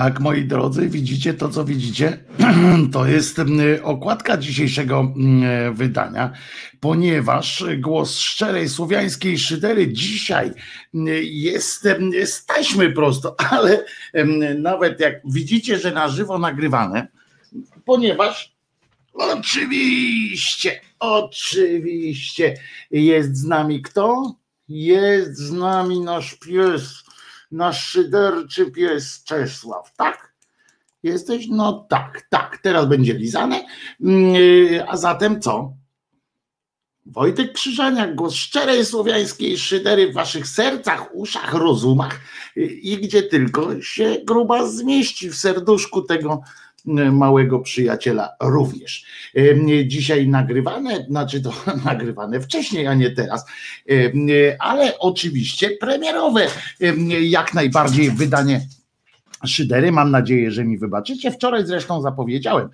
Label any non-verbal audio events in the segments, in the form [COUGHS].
Tak, moi drodzy, widzicie to, co widzicie? [CLEARS THROAT] To jest mm, okładka dzisiejszego mm, wydania, ponieważ głos szczerej słowiańskiej szydery dzisiaj mm, jest z prosto, [LAUGHS] ale nawet jak widzicie, że na żywo nagrywane, ponieważ oczywiście, oczywiście jest z nami kto? Jest z nami nasz pies nasz szyderczy pies Czesław, tak? Jesteś? No tak, tak, teraz będzie lizane. Mm, y, a zatem co? Wojtek Krzyżaniak, głos szczerej słowiańskiej szydery w waszych sercach, uszach, rozumach y, i gdzie tylko się gruba zmieści w serduszku tego małego przyjaciela również. Dzisiaj nagrywane, znaczy to [LAUGHS] nagrywane wcześniej, a nie teraz, ale oczywiście premierowe, jak najbardziej wydanie Szydery. Mam nadzieję, że mi wybaczycie. Wczoraj zresztą zapowiedziałem,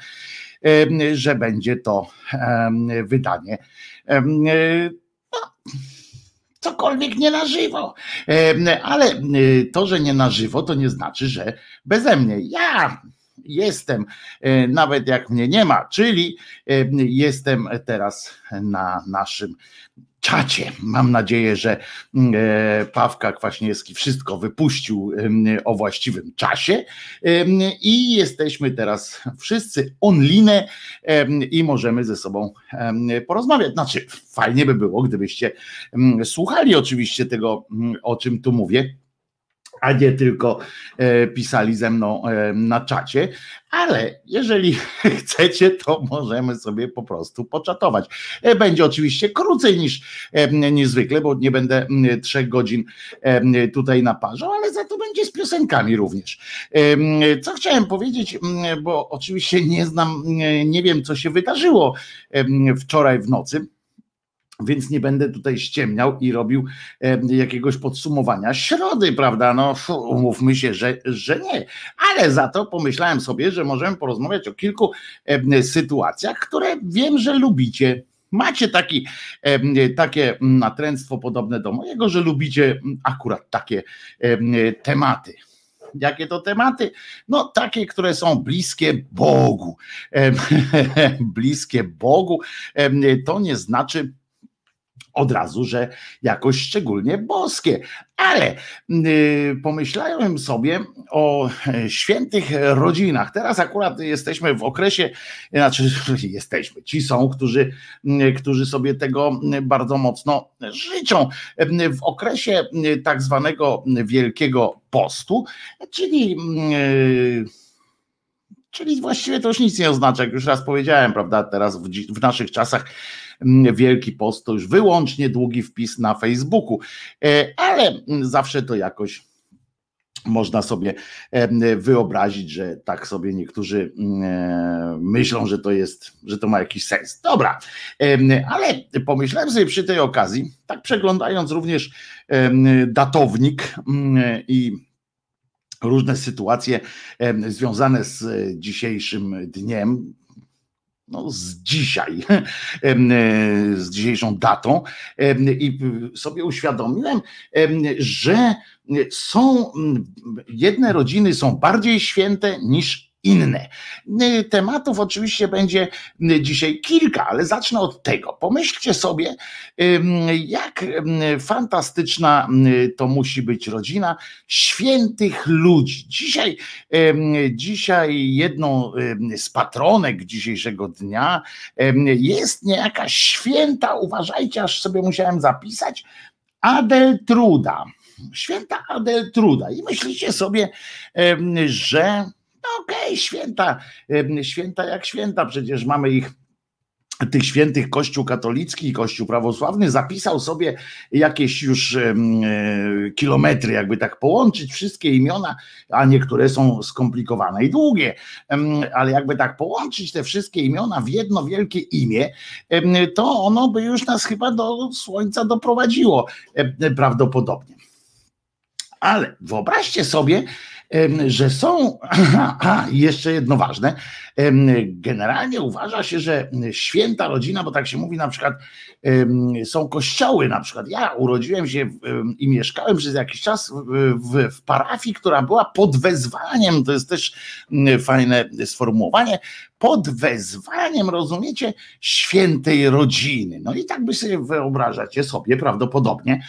że będzie to wydanie. No, cokolwiek nie na żywo. Ale to, że nie na żywo, to nie znaczy, że beze mnie. Ja jestem, e, nawet jak mnie nie ma, czyli e, jestem teraz na naszym czacie. Mam nadzieję, że mm, e, Pawka Kwaśniewski wszystko wypuścił o właściwym czasie i jesteśmy teraz wszyscy online i możemy ze sobą porozmawiać. Znaczy, fajnie by było, gdybyście słuchali oczywiście tego, o czym tu mówię a nie tylko e, pisali ze mną e, na czacie, ale jeżeli [LAUGHS] chcecie, to możemy sobie po prostu poczatować. E, będzie oczywiście krócej niż niezwykle, bo nie będę trzech godzin tutaj naparzał, ale za to będzie z piosenkami również. Co chciałem powiedzieć, bo oczywiście nie znam, nie wiem, co się wydarzyło wczoraj w nocy więc nie będę tutaj ściemniał i robił jakiegoś podsumowania środy, prawda? No, umówmy się, że, że nie. Ale za to pomyślałem sobie, że możemy porozmawiać o kilku sytuacjach, które wiem, że lubicie. Macie taki, takie natręctwo podobne do mojego, że lubicie akurat takie tematy. Jakie to tematy? No takie, które są bliskie Bogu. [LAUGHS] bliskie Bogu to nie znaczy, od razu, że jakoś szczególnie boskie. Ale yy, pomyślałem sobie o e, świętych rodzinach. Teraz akurat jesteśmy w okresie, znaczy [LAUGHS] jesteśmy, ci są, którzy, yy, którzy sobie tego bardzo mocno życzą. W okresie tak zwanego Wielkiego Postu, czyli Czyli właściwie to już nic nie oznacza, jak już raz powiedziałem, prawda? Teraz w, w naszych czasach Wielki Post to już wyłącznie długi wpis na Facebooku, e, ale zawsze to jakoś można sobie wyobrazić, że tak sobie niektórzy myślą, że to jest, że to ma jakiś sens. Dobra, ale pomyślałem sobie przy tej okazji, tak przeglądając również datownik i różne sytuacje związane z dzisiejszym dniem, no, z dzisiaj, [LAUGHS] z dzisiejszą datą i sobie uświadomiłem, że są jedne rodziny są bardziej święte niż inne. Y, tematów oczywiście będzie y, dzisiaj kilka, ale zacznę od tego. Pomyślcie sobie, jak fantastyczna y, to musi być rodzina świętych ludzi. Dzisiaj, dzisiaj jedną z patronek dzisiejszego dnia jest niejaka święta, uważajcie, aż sobie musiałem zapisać, Adeltruda. Święta Adeltruda. I myślicie sobie, że okej, okay, święta, święta jak święta, przecież mamy ich tych świętych Kościół katolicki i Kościół prawosławny. Zapisał sobie jakieś już e, kilometry, jakby tak połączyć wszystkie imiona, a niektóre są skomplikowane i długie, ale jakby tak połączyć te wszystkie imiona w jedno wielkie imię, to ono by już nas chyba do słońca doprowadziło prawdopodobnie. Ale wyobraźcie sobie, że są, [CLEARS THROAT] a jeszcze jedno ważne, generalnie uważa się, że święta rodzina, bo tak się mówi na przykład, są kościoły na przykład. Ja urodziłem się i mieszkałem przez jakiś czas w, w parafii, która była pod wezwaniem, to jest też fajne sformułowanie, pod wezwaniem, rozumiecie, świętej rodziny. No i tak by sobie wyobrażacie sobie prawdopodobnie,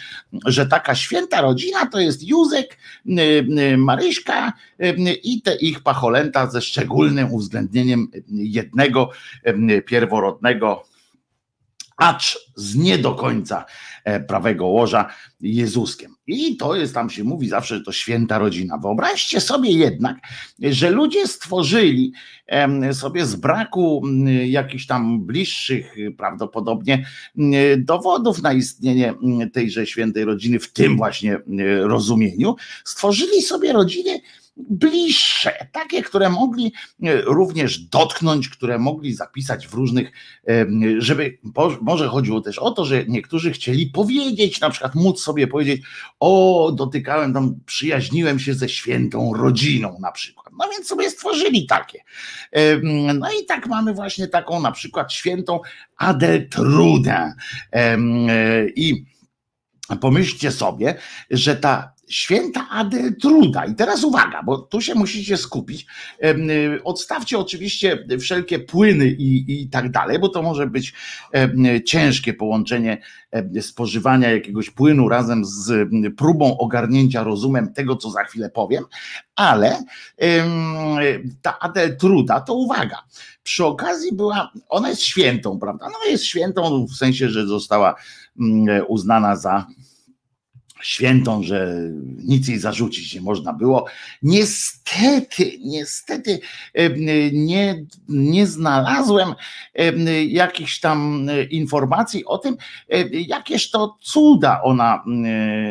że taka święta rodzina to jest Józek, Maryśka i te ich pacholęta ze szczególnym uwzględnieniem jednego pierworodnego acz z nie do końca e, prawego łoża Jezuskiem. I to jest, tam się mówi zawsze, że to święta rodzina. Wyobraźcie sobie jednak, że ludzie stworzyli sobie z braku jakichś tam bliższych prawdopodobnie dowodów na istnienie tejże świętej rodziny w tym właśnie rozumieniu, stworzyli sobie rodziny bliższe, takie, które mogli e, również dotknąć, które mogli zapisać w różnych, e, żeby, może chodziło też o to, że niektórzy chcieli powiedzieć, na przykład móc sobie powiedzieć, o, dotykałem tam, przyjaźniłem się ze świętą rodziną na przykład. No więc sobie stworzyli takie. E, no i tak mamy właśnie taką na przykład świętą Adeltrudę. I pomyślcie sobie, że ta święta Adeltruda. I teraz uwaga, bo tu się musicie skupić. Odstawcie oczywiście wszelkie płyny i, i tak dalej, bo to może być ciężkie połączenie spożywania jakiegoś płynu razem z próbą ogarnięcia rozumem tego, co za chwilę powiem, ale ta Adeltruda, to uwaga, przy okazji była, ona jest świętą, prawda? No jest świętą w sensie, że została uznana za świętą, że nic jej zarzucić nie można było. Niestety, niestety nie, nie znalazłem jakichś tam informacji o tym, jakież to cuda ona,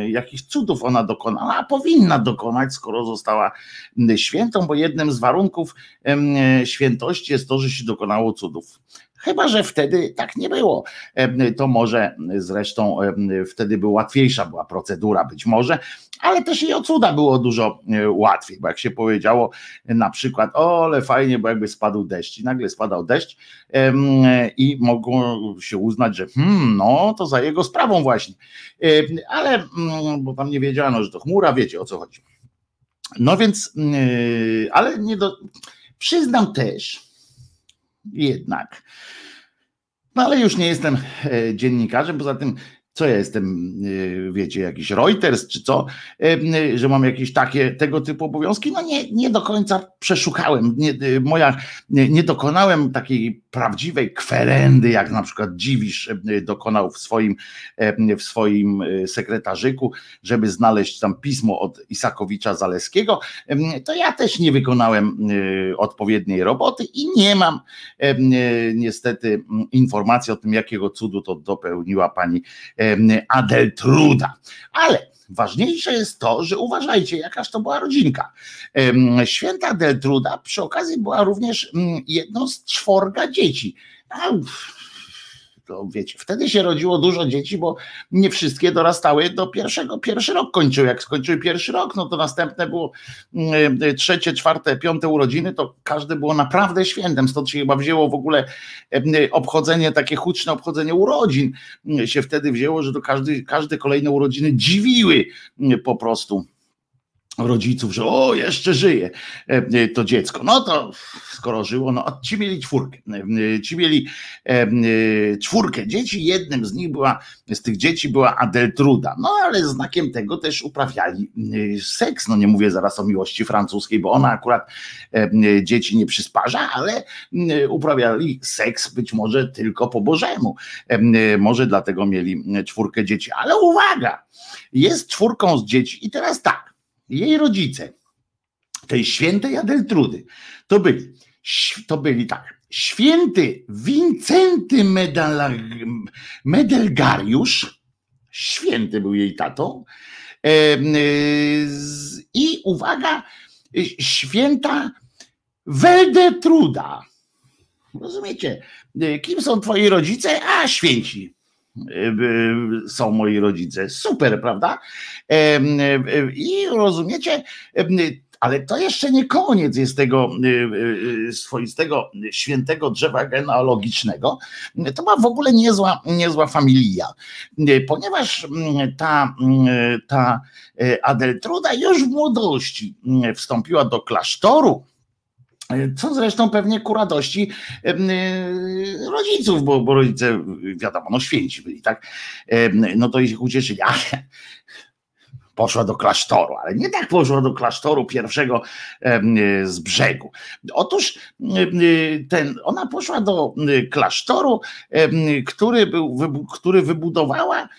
jakichś cudów ona dokonała, a powinna dokonać, skoro została świętą, bo jednym z warunków świętości jest to, że się dokonało cudów. Chyba, że wtedy tak nie było. To może zresztą wtedy była łatwiejsza była procedura, być może, ale też i o cuda było dużo e, łatwiej, bo jak się powiedziało na przykład, o ale fajnie, bo jakby spadł deszcz i nagle spadał deszcz i mogło się uznać, że hmm, no to za jego sprawą właśnie, ale mm, bo tam nie wiedziano, że to chmura, wiecie o co chodzi. No więc, e, ale nie do, przyznam też, jednak. No ale już nie jestem e, dziennikarzem, poza tym co ja jestem, y, wiecie, jakiś Reuters czy co, y, że mam jakieś takie tego typu obowiązki. No nie, nie do końca przeszukałem, nie, y, moja, nie, nie dokonałem takiej prawdziwej kwerendy, jak na przykład Dziwisz dokonał w swoim, w swoim sekretarzyku, żeby znaleźć tam pismo od Isakowicza Zaleskiego, to ja też nie wykonałem odpowiedniej roboty i nie mam niestety informacji o tym, jakiego cudu to dopełniła pani Adeltruda. Ale ważniejsze jest to, że uważajcie, jakaż to była rodzinka. Święta Adeltruda przy okazji była również mm, jedną z czworga dzieci to wiecie, wtedy się rodziło dużo dzieci, bo nie wszystkie dorastały do pierwszego, pierwszy rok kończył. Jak skończyły pierwszy rok, no to następne było mm, e, trzecie, czwarte, piąte urodziny, to każde było naprawdę świętem. Stąd się chyba wzięło w ogóle e, obchodzenie, takie huczne obchodzenie urodzin mm, się wtedy wzięło, że to każdy, każde kolejne urodziny dziwiły po prostu rodziców, że o, jeszcze żyje e, to dziecko. No to skoro żyło, no ci mieli czwórkę. E, ci mieli e, czwórkę dzieci, jednym z nich była, z tych dzieci była Adeltruda. No ale znakiem tego też uprawiali seks. No nie mówię zaraz o miłości francuskiej, bo ona akurat dzieci nie przysparza, ale uprawiali seks być może tylko po Bożemu. Może dlatego mieli czwórkę dzieci. Ale uwaga, jest czwórką z dzieci i teraz tak, jej rodzice, tej świętej Adeltrudy, to byli, to byli tak, święty Wincenty Medelgariusz, święty był jej tatą, i uwaga, święta Weldetruda. Rozumiecie? Kim są twoi rodzice? A, święci. Są moi rodzice. Super, prawda? I rozumiecie, ale to jeszcze nie koniec jest tego swoistego świętego drzewa genealogicznego. To była w ogóle niezła, niezła familia, ponieważ ta, ta Adeltruda już w młodości wstąpiła do klasztoru co zresztą pewnie ku radości rodziców, bo, bo rodzice, wiadomo, no święci byli, tak? No to ich ucieszyli, ale poszła do klasztoru, ale nie tak poszła do klasztoru pierwszego z brzegu. Otóż ten, ona poszła do klasztoru, który, był, który wybudowała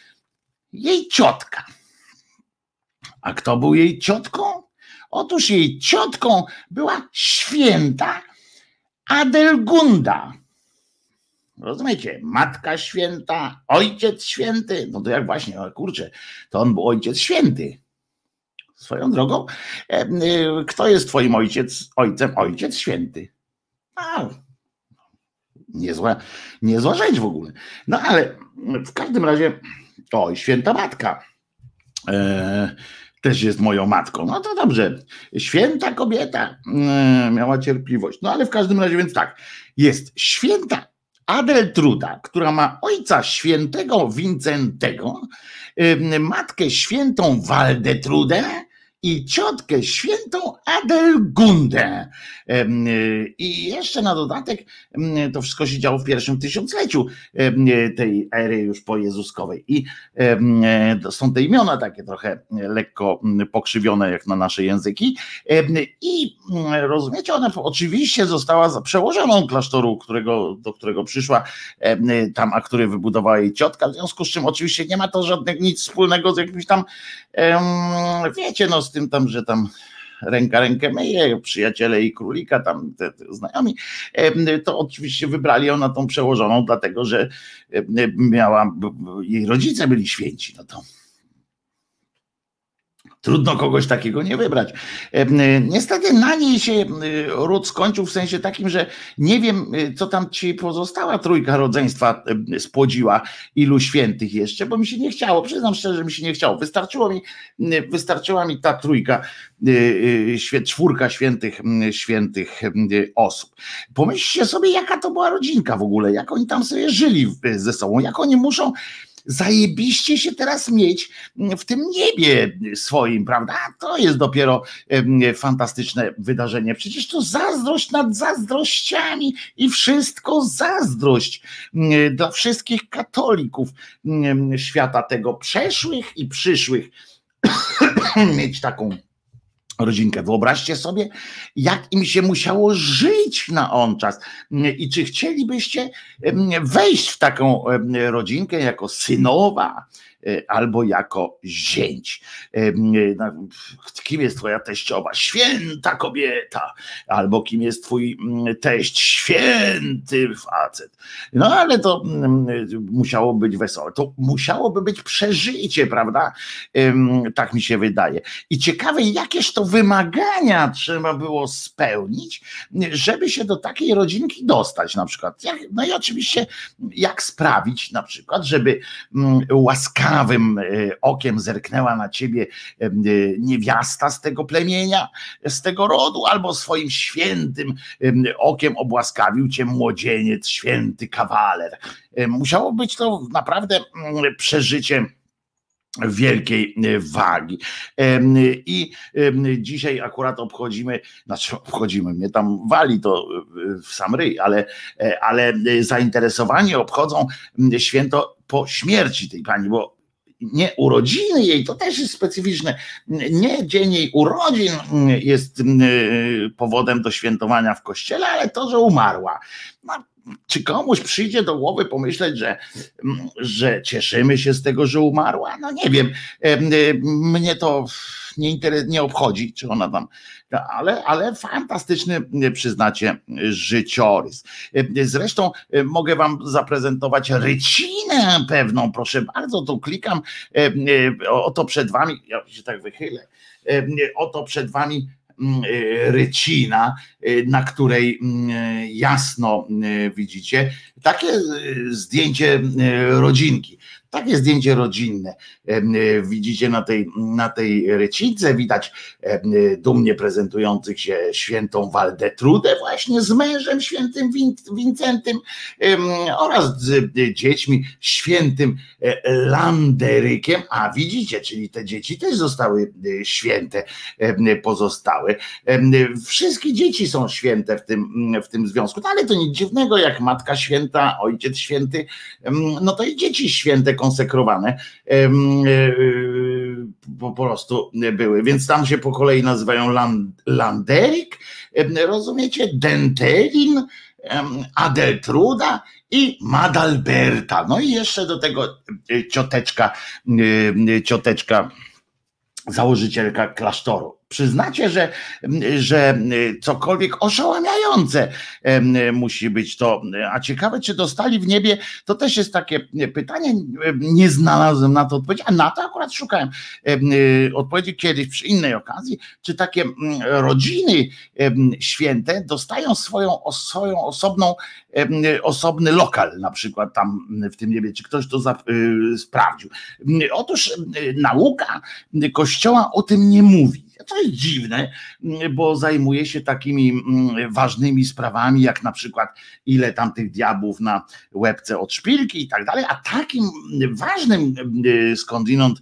jej ciotka. A kto był jej ciotką? Otóż jej ciotką była święta Adelgunda. Rozumiecie? Matka święta, ojciec święty. No to jak właśnie, o kurczę, to on był ojciec święty. Swoją drogą, y, kto jest twoim ojciec, ojcem? Ojciec święty. A, niezła, niezła rzecz w ogóle. No ale w każdym razie, oj, święta matka. E, też jest moją matką. No to dobrze. Święta kobieta mm, miała cierpliwość. No ale w każdym razie, więc tak, jest święta Adeltruda, która ma ojca świętego Wincentego, matkę świętą Waldetrudę, i ciotkę świętą Adelgundę. I jeszcze na dodatek to wszystko się działo w pierwszym tysiącleciu tej ery już po Jezuskowej. I są te imiona takie trochę lekko pokrzywione jak na nasze języki. I rozumiecie, ona oczywiście została przełożoną klasztoru, którego, do którego przyszła tam, a który wybudowała jej ciotka, w związku z czym oczywiście nie ma to żadnych nic wspólnego z jakimś tam wiecie, no z tym tam, że tam ręka rękę myje, przyjaciele i królika, tam te, te znajomi, to oczywiście wybrali ją na tą przełożoną, dlatego że miała, jej rodzice byli święci, no to Trudno kogoś takiego nie wybrać. Niestety na niej się ród skończył w sensie takim, że nie wiem, co tam ci pozostała trójka rodzeństwa spłodziła, ilu świętych jeszcze, bo mi się nie chciało, przyznam szczerze, że mi się nie chciało. Wystarczyło mi, wystarczyła mi ta trójka, czwórka świętych, świętych osób. Pomyślcie sobie, jaka to była rodzinka w ogóle, jak oni tam sobie żyli ze sobą, jak oni muszą zajebiście się teraz mieć w tym niebie swoim, prawda? To jest dopiero fantastyczne wydarzenie. Przecież to zazdrość nad zazdrościami i wszystko zazdrość dla wszystkich katolików świata tego przeszłych i przyszłych [COUGHS] mieć taką rodzinkę. Wyobraźcie sobie, jak im się musiało żyć na on czas i czy chcielibyście wejść w taką rodzinkę jako synowa, albo jako zięć. E, e, kim jest twoja teściowa? Święta kobieta. Albo kim jest twój teść? Święty facet. No ale to musiało być wesołe. To musiałoby być przeżycie, prawda? Tak mi się wydaje. I ciekawe, jakież to wymagania trzeba było spełnić, żeby się do takiej rodzinki dostać na przykład. no i oczywiście jak sprawić na przykład, żeby łaskawie ciekawym e, okiem zerknęła na ciebie e, niewiasta z tego plemienia, z tego rodu, albo swoim świętym okiem obłaskawił cię młodzieniec, święty kawaler. E, musiało być to naprawdę przeżycie wielkiej wagi. I dzisiaj akurat obchodzimy, znaczy obchodzimy, mnie tam wali to w sam ryj, ale, ale zainteresowani obchodzą święto po śmierci tej pani, bo nie urodziny jej, to też jest specyficzne. Nie dzień jej urodzin jest powodem do świętowania w kościele, ale to, że umarła. No, czy komuś przyjdzie do głowy pomyśleć, że, że cieszymy się z tego, że umarła? No nie wiem. Mnie to nie, nie obchodzi, czy ona tam, ale, ale fantastyczny, przyznacie, życiorys. Zresztą mogę wam zaprezentować rycinę pewną, proszę bardzo, tu klikam, oto przed wami, ja się tak wychylę, oto przed wami rycina, na której jasno widzicie takie zdjęcie rodzinki. Takie zdjęcie rodzinne e, widzicie na tej, na tej rycince, widać dumnie prezentujących się świętą Waldetrudę właśnie z mężem świętym Wincentym oraz z dziećmi świętym e, Landerykiem, a widzicie, czyli te dzieci też zostały e, święte pozostałe. Wszystkie dzieci są święte w tym, w tym związku, no ale to nic dziwnego, jak matka święta, ojciec święty, no to i dzieci święte konsekrowane e, e, po prostu były. Więc tam się po kolei nazywają Landerik, rozumiecie, Dentelin, Adeltruda i Madalberta. No i jeszcze do tego e, cioteczka, cioteczka założycielka klasztoru przyznacie, że, że cokolwiek oszałamiające musi być to. A ciekawe, czy dostali w niebie, to też jest takie pytanie, nie znalazłem na to odpowiedzi, a na to akurat szukałem odpowiedzi kiedyś przy innej okazji, czy takie rodziny święte dostają swoją, swoją osobną, osobny lokal, na przykład tam w tym niebie, czy ktoś to y, sprawdził. Otóż nauka Kościoła o tym nie mówi to jest dziwne, mm, bo zajmuje się takimi mm, ważnymi sprawami, jak na przykład ile tam tych diabłów na łebce od szpilki i tak dalej, a takim ważnym mm, skądinąd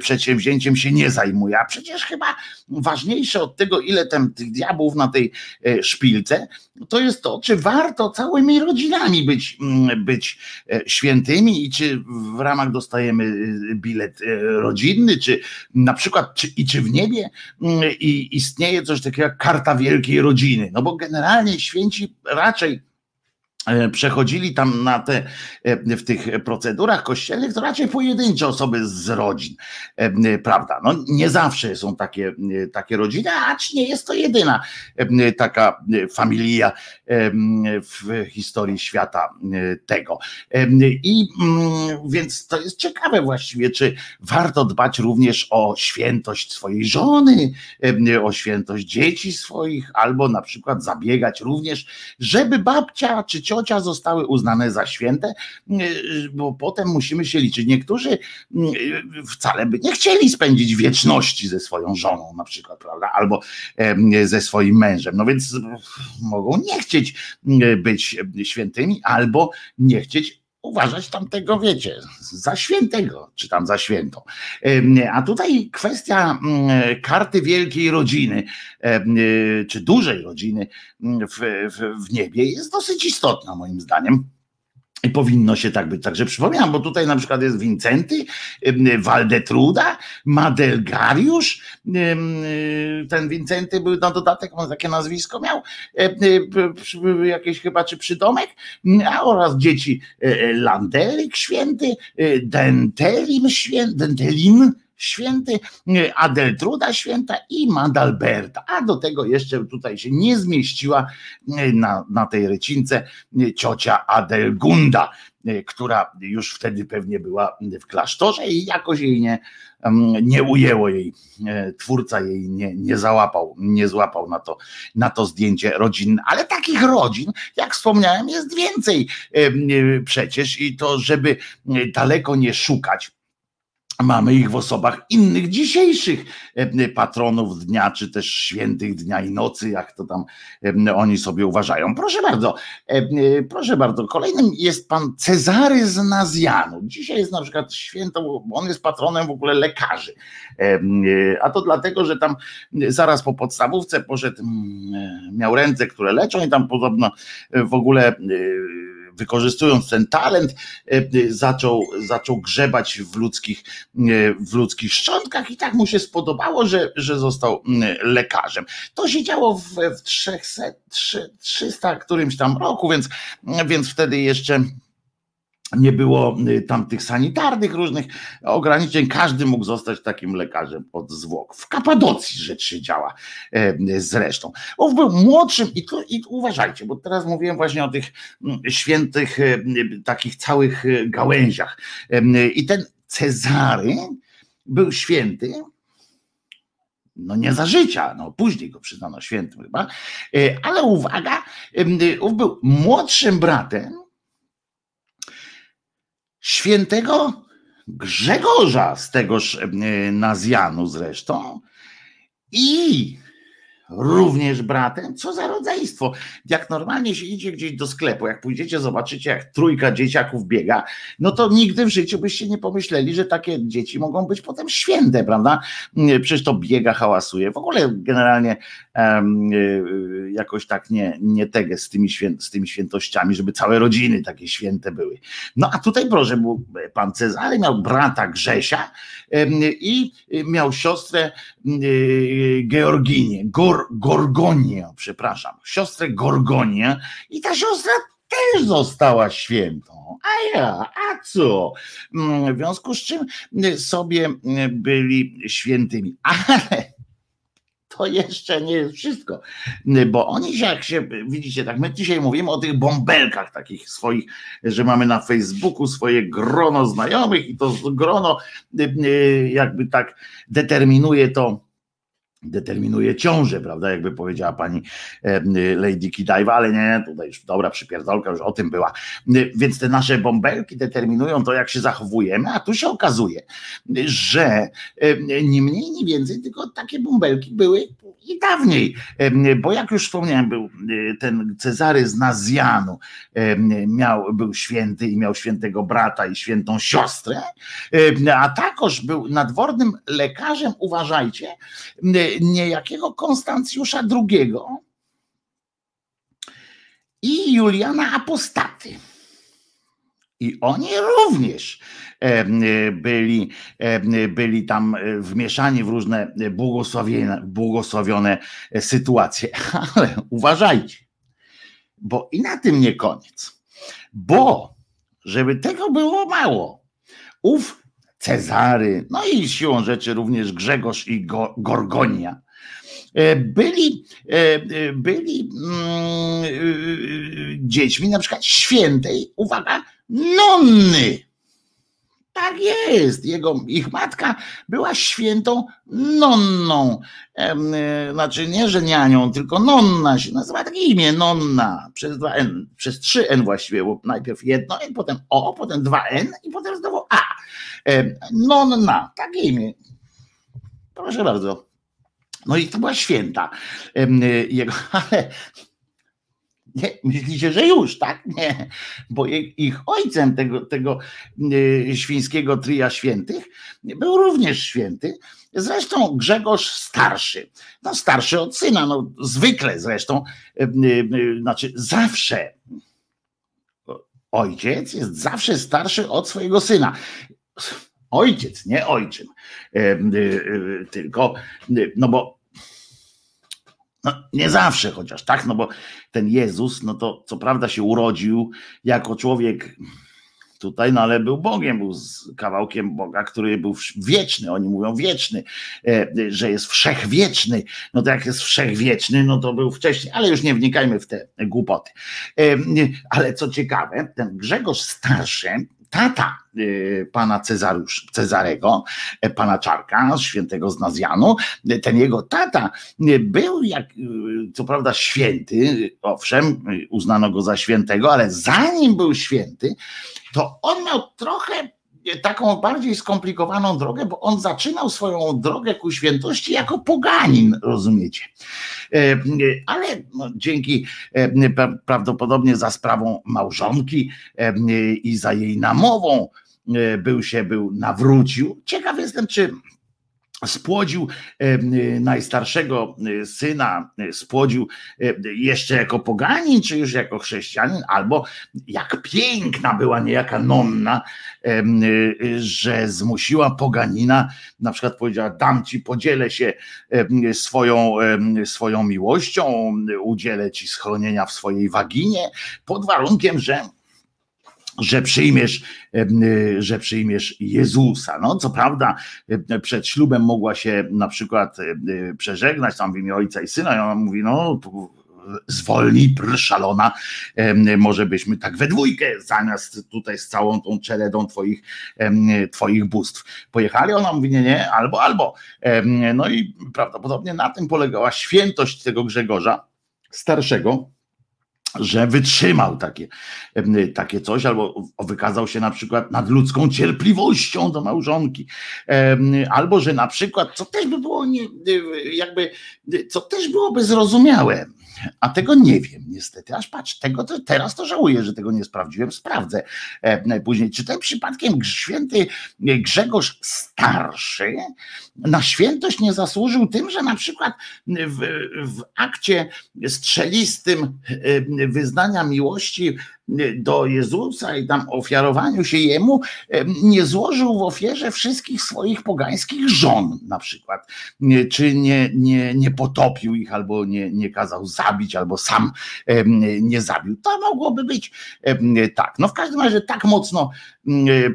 przedsięwzięciem się nie zajmuje. A przecież chyba ważniejsze od tego, ile tam tych diabłów na tej e, szpilce, to jest to, czy warto całymi rodzinami być, być e, świętymi i czy w ramach dostajemy e, bilet rodzinny, czy na przykład czy, i czy w niebie Mm, i istnieje coś takiego jak karta wielkiej rodziny. No bo generalnie święci raczej przechodzili tam na te, e, w tych procedurach kościelnych, to raczej pojedyncze osoby z rodzin, e, prawda? No nie zawsze są takie, takie rodziny, acz nie jest to jedyna taka familia w historii świata tego. I więc to jest ciekawe właściwie, czy warto dbać również o świętość swojej żony, o świętość dzieci swoich, albo na przykład zabiegać również, żeby babcia czy ciocia zostały uznane za święte, bo potem musimy się liczyć. Niektórzy wcale by nie chcieli spędzić wieczności ze swoją żoną, na przykład, prawda, albo ze swoim mężem. No więc mogą nie chcieć być świętymi, albo nie chcieć uważać tamtego, wiecie, za świętego, czy tam za świętą. A tutaj kwestia karty wielkiej rodziny, czy dużej rodziny w, w, w niebie jest dosyć istotna moim zdaniem. I powinno się tak być. Także przypominam, bo tutaj na przykład jest Wincenty, Waldetruda, Madelgariusz. Ten Wincenty był na dodatek, on takie nazwisko miał, jakieś chyba czy przydomek, a oraz dzieci e, e, Landeryk święty, e, Dentelim święty, Dentelin święty, Adeltruda święta i Madalberta. A do tego jeszcze tutaj się nie zmieściła na, na tej rycince ciocia Adelgunda, która już wtedy pewnie była w klasztorze i jakoś jej nie, nie ujęło jej, twórca jej nie, nie załapał, nie złapał na to, na to zdjęcie rodzinne. Ale takich rodzin, jak wspomniałem, jest więcej przecież i to, żeby daleko nie szukać Mamy ich w osobach innych dzisiejszych e, patronów dnia, czy też świętych dnia i nocy, jak to tam e, oni sobie uważają. Proszę bardzo, e, proszę bardzo. Kolejnym jest pan Cezary z Nazjanu. Dzisiaj jest na przykład święto, on jest patronem w ogóle lekarzy. A to dlatego, że tam zaraz po podstawówce poszedł, miał ręce, które leczą i tam podobno w ogóle wykorzystując ten talent, e, e, zaczął, zaczął grzebać w ludzkich, e, w ludzkich szczątkach i tak mu się spodobało, że, że został lekarzem. To się działo w, w 300, 300 którymś tam roku, więc, więc wtedy jeszcze nie było y, tam tych sanitarnych różnych ograniczeń, każdy mógł zostać takim lekarzem od zwłok. W Kapadocji rzecz się działa e, zresztą. On był młodszym i, tu, i uważajcie, bo teraz mówiłem właśnie o tych mm, świętych e, takich całych e, gałęziach. I ten Cezary był święty, no nie za życia, no później go przyznano świętym chyba, ale uwaga, był młodszym bratem świętego Grzegorza z tegoż Nazjanu zresztą i również bratem. Co za rodzeństwo. Jak normalnie się idzie gdzieś do sklepu, jak pójdziecie, zobaczycie, jak trójka dzieciaków biega, no to nigdy w życiu byście nie pomyśleli, że takie dzieci mogą być potem święte, prawda? Przecież to biega, hałasuje. W ogóle generalnie um, jakoś tak nie, nie tegę z tymi, z tymi świętościami, żeby całe rodziny takie święte były. No a tutaj proszę, był pan Cezary miał brata Grzesia um, i miał siostrę um, Georginię, Gorgonię, przepraszam, siostrę Gorgonię i ta siostra też została świętą. A ja, a co? Mm, w związku z czym sobie byli świętymi. [LAUGHS] Ale to jeszcze nie jest wszystko, bo oni się, jak się, widzicie, tak my dzisiaj mówimy o tych bąbelkach takich swoich, że mamy na Facebooku swoje grono znajomych i to grono jakby tak determinuje to, determinuje ciążę, prawda, jakby powiedziała pani Lady Kidaiwa, ale nie, tutaj już dobra przypierdolka już o tym była. Więc te nasze bąbelki determinują to, jak się zachowujemy, a tu się okazuje, że nie mniej, nie więcej, tylko takie bąbelki były i dawniej, bo jak już wspomniałem, był ten Cezary z Nazjanu, miał, był święty i miał świętego brata i świętą siostrę, a takoż był nadwornym lekarzem, uważajcie, niejakiego Konstancjusza II i Juliana Apostaty. I oni również byli, byli tam wmieszani w różne błogosławione, błogosławione sytuacje. [LAUGHS] Ale uważajcie, bo i na tym nie koniec. Bo, żeby tego było mało, ów Cezary, no i siłą rzeczy również Grzegorz i Gorgonia. E, byli, e, e, byli mm, dziećmi na przykład świętej, uwaga, nonny. Tak jest. Jego, ich matka była świętą nonną. Znaczy nie, że nianią, tylko nonna się nazywa takie imię, nonna. Przez dwa N, przez trzy N właściwie, bo najpierw jedno N, potem O, potem dwa N i potem znowu A. Nonna, takie imię. Proszę bardzo. No i to była święta jego, [LAUGHS] ale nie, myślicie, że już, tak? Nie, bo ich ojcem tego, tego świńskiego tria świętych był również święty, zresztą Grzegorz starszy. No starszy od syna, no zwykle zresztą, znaczy zawsze ojciec jest zawsze starszy od swojego syna. Ojciec, nie ojczym. Tylko, no bo no, nie zawsze chociaż, tak? No bo ten Jezus, no to co prawda się urodził jako człowiek tutaj, no ale był Bogiem, był z kawałkiem Boga, który był wieczny, oni mówią wieczny, e, że jest wszechwieczny, no to jak jest wszechwieczny, no to był wcześniej, ale już nie wnikajmy w te głupoty. E, ale co ciekawe, ten Grzegorz Starszy, tata y, pana Cezarusz, Cezarego, e, pana Czarka, świętego z Nazjanu, ten jego tata był jak, y, co prawda święty, owszem, uznano go za świętego, ale zanim był święty, to on miał trochę taką bardziej skomplikowaną drogę, bo on zaczynał swoją drogę ku świętości jako poganin, rozumiecie. E, ale no, dzięki e, prawdopodobnie za sprawą małżonki e, i za jej namową był się, był nawrócił. Ciekaw jestem, czy spłodził najstarszego syna, spłodził jeszcze jako poganin, czy już jako chrześcijanin, albo jak piękna była niejaka nonna, że zmusiła poganina, na przykład powiedziała, dam ci, podzielę się swoją, swoją miłością, udzielę ci schronienia w swojej waginie, pod warunkiem, że że przyjmiesz, że przyjmiesz Jezusa. No, co prawda, przed ślubem mogła się na przykład przeżegnać tam w imię ojca i syna, i ona mówi, no, zwolnij, pr szalona, może byśmy tak we dwójkę zamiast tutaj z całą tą czeredą twoich, twoich bóstw pojechali. Ona mówi nie, nie, albo, albo. No i prawdopodobnie na tym polegała świętość tego Grzegorza starszego, że wytrzymał takie, takie coś, albo wykazał się na przykład nadludzką cierpliwością do małżonki, albo że na przykład, co też by było nie, jakby, co też byłoby zrozumiałe, a tego nie wiem niestety, aż patrz, tego to, teraz to żałuję, że tego nie sprawdziłem, sprawdzę. Później, czy ten przypadkiem święty Grzegorz Starszy na świętość nie zasłużył tym, że na przykład w, w akcie strzelistym wyznania miłości do Jezusa i tam ofiarowaniu się Jemu, nie złożył w ofierze wszystkich swoich pogańskich żon na przykład, czy nie, nie, nie potopił ich, albo nie, nie kazał zabić, albo sam nie zabił. To mogłoby być tak. No w każdym razie tak mocno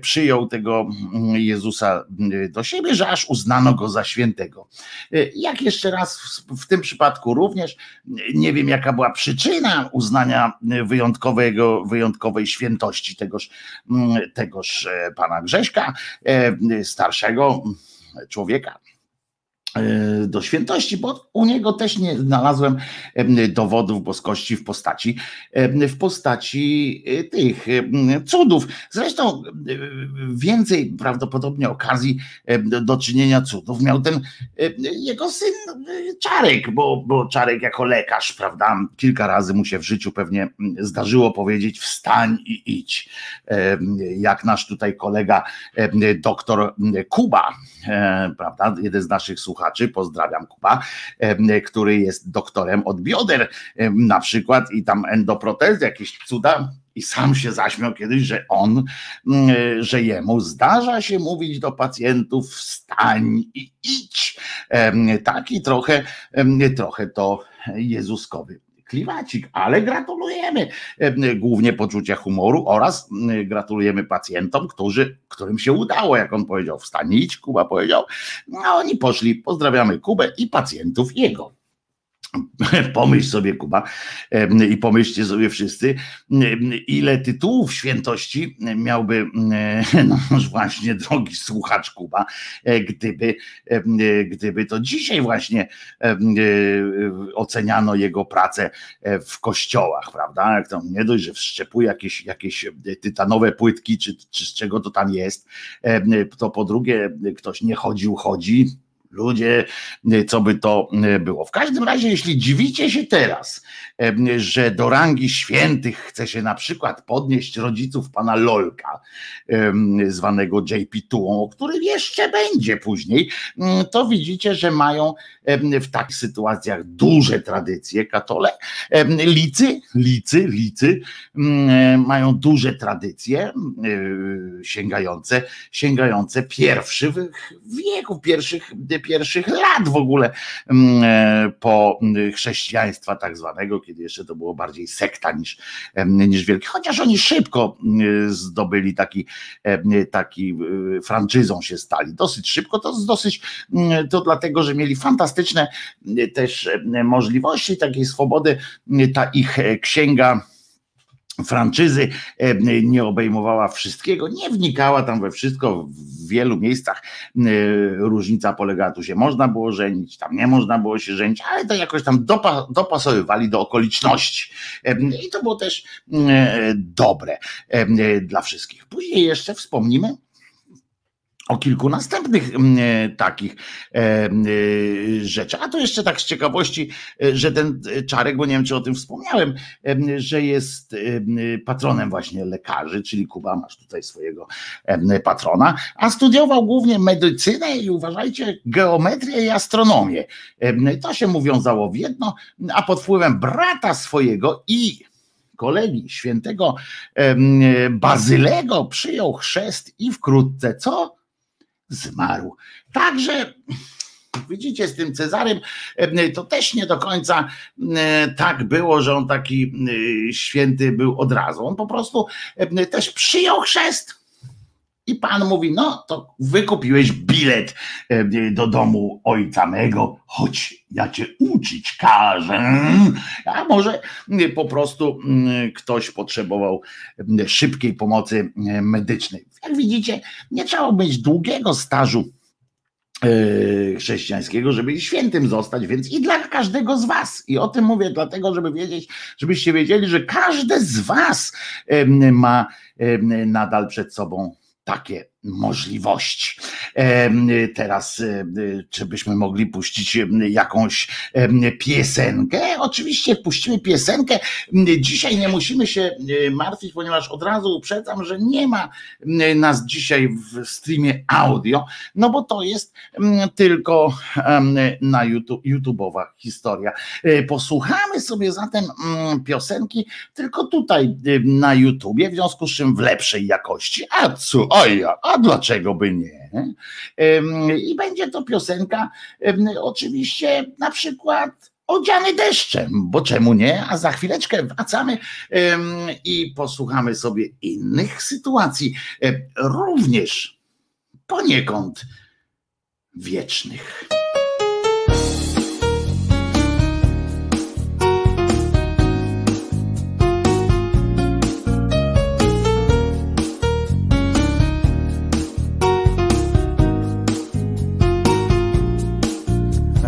przyjął tego Jezusa do siebie, że aż uznano go za świętego. Jak jeszcze raz w, w tym przypadku również, nie wiem jaka była przyczyna uznania wyjątkowego wyjątkowej świętości tegoż, mm, tegoż e, pana Grześka, e, starszego człowieka do świętości, bo u niego też nie znalazłem dowodów boskości w postaci w postaci e, tych cudów. Zresztą e, więcej prawdopodobnie okazji do czynienia cudów miał ten jego syn Czarek, bo, bo Czarek jako lekarz, prawda, kilka razy mu się w życiu pewnie zdarzyło powiedzieć wstań i idź. Jak nasz tutaj kolega doktor Kuba, prawda, jeden z naszych słuchaczy słuchaczy, pozdrawiam Kuba, który jest doktorem od bioder na przykład i tam endoprotezy, jakieś cuda i sam się zaśmiał kiedyś, że on, mm, że jemu zdarza się mówić do pacjentów wstań i idź. Taki trochę, trochę to Jezuskowy kliwacik, ale gratulujemy głównie poczucia humoru oraz gratulujemy pacjentom, którzy, którym się udało, jak on powiedział, wstanić, Kuba powiedział, a oni poszli, pozdrawiamy Kubę i pacjentów jego. [LAUGHS] Pomyśl sobie, Kuba, i pomyślcie sobie wszyscy, ile tytułów świętości miałby [LAUGHS] no właśnie drogi słuchacz Kuba, e, gdyby, gdyby to dzisiaj właśnie oceniano jego pracę e, w kościołach, prawda? Jak to nie dość, że wszczepuje jakieś, jakieś tytanowe płytki, czy, czy z czego to tam jest, to po drugie ktoś nie chodził, chodzi, ludzie, co by to było. W każdym razie, jeśli dziwicie się teraz, że do rangi świętych chce się na przykład podnieść rodziców pana Lolka, zwanego JP Tuą, o którym jeszcze będzie później, to widzicie, że mają w takich sytuacjach duże tradycje katole. Licy, licy, licy mają duże tradycje sięgające, sięgające pierwszych wieków, pierwszych pierwszych lat w ogóle mm, e, po mm, chrześcijaństwa tak zwanego, kiedy jeszcze to było bardziej sekta niż, niż wielki. Chociaż oni szybko mm, zdobyli taki, taki e, franczyzą się stali. Dosyć szybko, to dosyć to dlatego, że mieli fantastyczne też możliwości takiej swobody. Ta ich e, księga franczyzy nie obejmowała wszystkiego, nie wnikała tam we wszystko, w wielu miejscach różnica polegała, tu się można było żenić, tam nie można było się żenić, ale to jakoś tam dopa, dopasowywali do okoliczności i to było też dobre dla wszystkich. Później jeszcze wspomnimy o kilku następnych mm, e, takich e, e, rzeczy. A to jeszcze tak z ciekawości, że ten Czarek, bo nie wiem, czy o tym wspomniałem, że jest patronem właśnie lekarzy, czyli Kuba, masz tutaj swojego patrona, a studiował głównie medycynę i uważajcie, geometrię i astronomię. To się mu wiązało w jedno, a pod wpływem brata swojego i kolegi świętego Bazylego przyjął chrzest i wkrótce co? Zmarł. Także widzicie, z tym Cezarym to też nie do końca tak było, że on taki święty był od razu. On po prostu też przyjął chrzest I pan mówi, no to wykupiłeś bilet e, do domu ojca mego, choć ja cię uczyć każę. A może po prostu mm, ktoś potrzebował mm, szybkiej pomocy e, medycznej. Jak widzicie, nie trzeba mieć długiego stażu e, chrześcijańskiego, żeby świętym zostać, więc i dla każdego z was. I o tym mówię dlatego, żeby wiedzieć, żebyście wiedzieli, że każdy z was ma nadal przed sobą takie możliwości. Teraz, czy byśmy mogli puścić jakąś piosenkę? Oczywiście puścimy piosenkę. Dzisiaj nie musimy się martwić, ponieważ od razu uprzedzam, że nie ma nas dzisiaj w streamie audio, no bo to jest tylko na YouTube, YouTube'owa historia. E, posłuchamy sobie zatem piosenki tylko tutaj na YouTubie, w związku z czym w lepszej jakości. A co? Oj, a dlaczego by nie? I będzie to piosenka oczywiście na przykład odziany deszczem, bo czemu nie? A za chwileczkę wracamy i posłuchamy sobie innych sytuacji, również poniekąd wiecznych.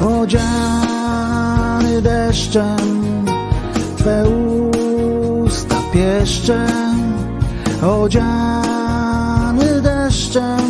odziany deszczem, Twe usta pieszczem, odziany deszczem.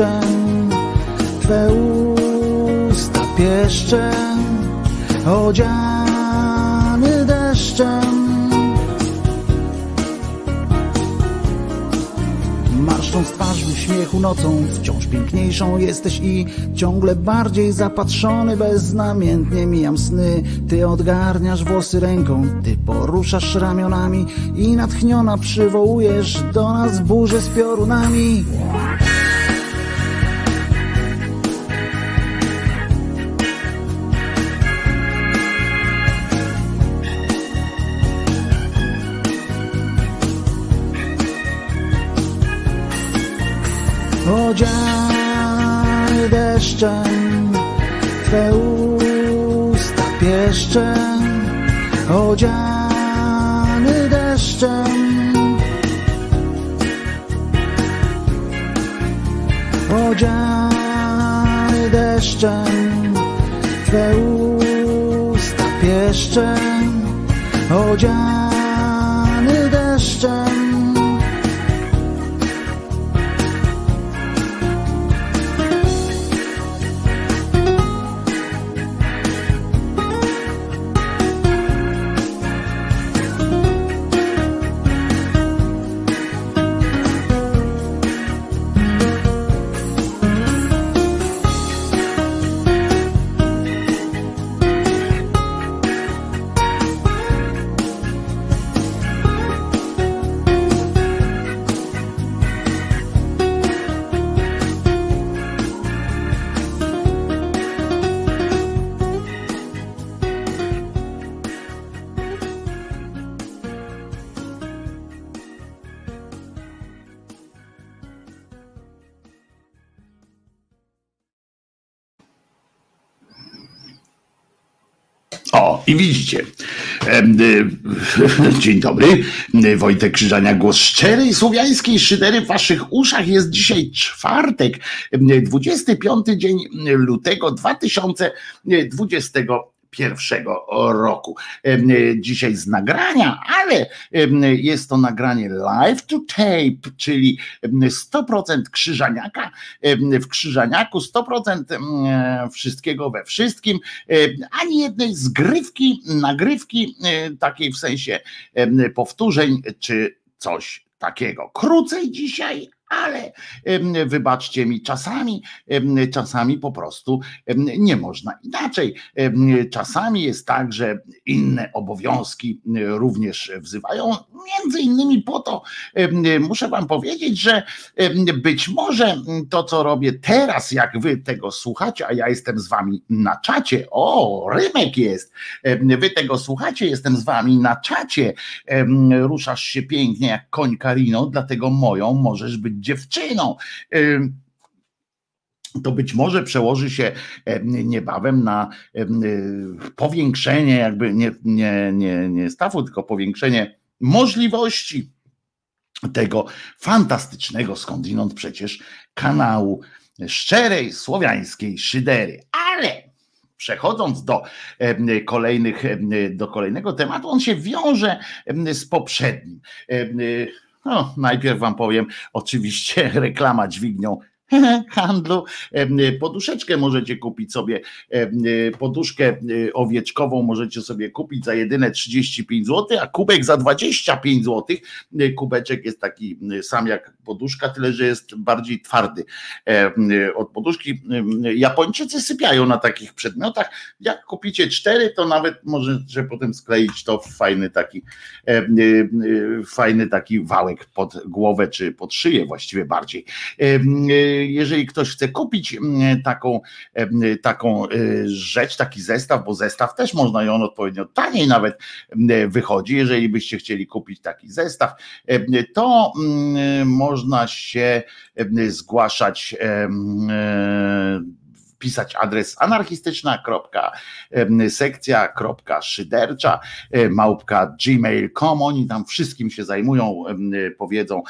deszczem, Twe usta pieszczem, odziany deszczem. Marszcząc twarz w uśmiechu nocą, wciąż piękniejszą jesteś i ciągle bardziej zapatrzony, beznamiętnie mijam sny. Ty odgarniasz włosy ręką, ty poruszasz ramionami i natchniona przywołujesz do nas burzę z piorunami. Deszczem, Twe usta pieszczem, odziany deszczem. Odziany deszczem, Twe usta pieszczem, odziany i widzicie. [LAUGHS] Dzień dobry. Wojtek Krzyżania, głos szczerej słowiańskiej szydery w waszych uszach. Jest dzisiaj czwartek, 25 dzień lutego 2020 pierwszego roku. Dzisiaj z nagrania, ale jest to nagranie live to tape, czyli 100% krzyżaniaka w krzyżaniaku, 100% wszystkiego we wszystkim, ani jednej zgrywki, nagrywki takiej w sensie powtórzeń czy coś takiego. Krócej dzisiaj, ale wybaczcie mi, czasami, czasami po prostu nie można inaczej. Czasami jest tak, że inne obowiązki również wzywają, między innymi po to muszę wam powiedzieć, że być może to, co robię teraz, jak wy tego słuchacie, a ja jestem z wami na czacie, o, Rymek jest, wy tego słuchacie, jestem z wami na czacie, ruszasz się pięknie jak koń Karino, dlatego moją możesz być dziewczyną to być może przełoży się niebawem na powiększenie, jakby nie, nie, nie, nie stawu, tylko powiększenie możliwości tego fantastycznego skądinąd przecież kanału szczerej słowiańskiej szydery. Ale przechodząc do kolejnych, do kolejnego tematu, on się wiąże z poprzednim. No, najpierw wam powiem, oczywiście [LAUGHS] reklama dźwignią [LAUGHS] handlu. Poduszeczkę możecie kupić sobie, poduszkę y, owieczkową możecie sobie kupić za jedyne 35 zł, a kubek za 25 zł. Y, kubeczek jest taki y, sam jak poduszka, tyle że jest bardziej twardy od poduszki. Japończycy sypiają na takich przedmiotach. Jak kupicie cztery, to nawet możecie potem skleić to w fajny taki fajny taki wałek pod głowę, czy pod szyję właściwie bardziej jeżeli ktoś chce kupić mm, taką, taką e, rzecz, taki zestaw, bo zestaw też można i on odpowiednio taniej nawet wychodzi, jeżeli byście chcieli kupić taki zestaw, to mm, można się zgłaszać e, pisać adres anarchistyczna.sekcja.szydercza małpka gmail.com oni tam wszystkim się zajmują, powiedzą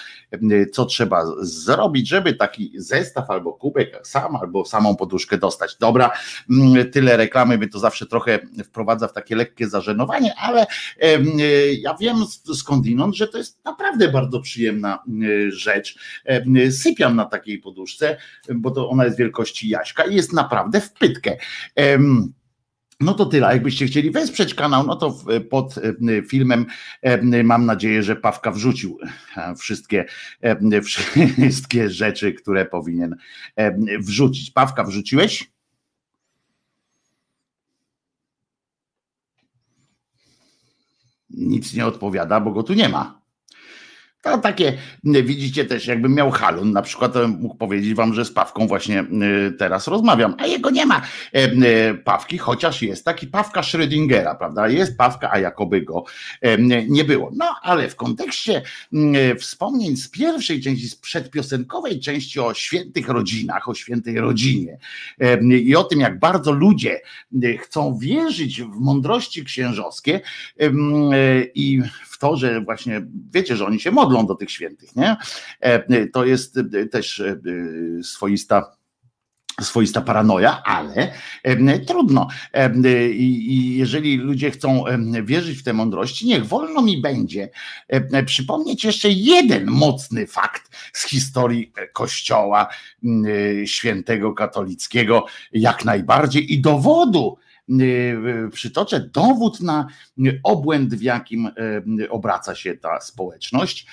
co trzeba zrobić, żeby taki zestaw albo kubek sam, albo samą poduszkę dostać. Dobra, tyle reklamy, by to zawsze trochę wprowadza w takie lekkie zażenowanie, ale ja wiem skądinąd, że to jest naprawdę bardzo przyjemna rzecz. Sypiam na takiej poduszce, bo to ona jest wielkości Jaśka i jest naprawdę w pytkę. No to tyle. Jakbyście chcieli wesprzeć kanał, no to pod filmem mam nadzieję, że Pawka wrzucił e, wszystkie, wszystkie rzeczy, które powinien wrzucić. Pawka wrzuciłeś? Nic nie odpowiada, bo go tu nie ma. To takie, widzicie też, jakbym miał halun, na przykład mógł powiedzieć wam, że z Pawką właśnie teraz rozmawiam, a jego nie ma Pawki, chociaż jest taki Pawka Schrödingera, prawda? Jest Pawka, a jakoby go nie było. No, ale w kontekście wspomnień z pierwszej części, z przedpiosenkowej części o świętych rodzinach, o świętej rodzinie i o tym, jak bardzo ludzie chcą wierzyć w mądrości księżowskie i to, że właśnie wiecie, że oni się modlą do tych świętych, nie? E, to jest e, też e, swoista swoista paranoja, ale trudno. I jeżeli ludzie chcą wierzyć w te mądrości, niech wolno mi będzie przypomnieć jeszcze jeden mocny fakt z historii Kościoła Świętego Katolickiego, jak najbardziej i dowodu przytoczę dowód na obłęd, w jakim y, obraca się ta społeczność,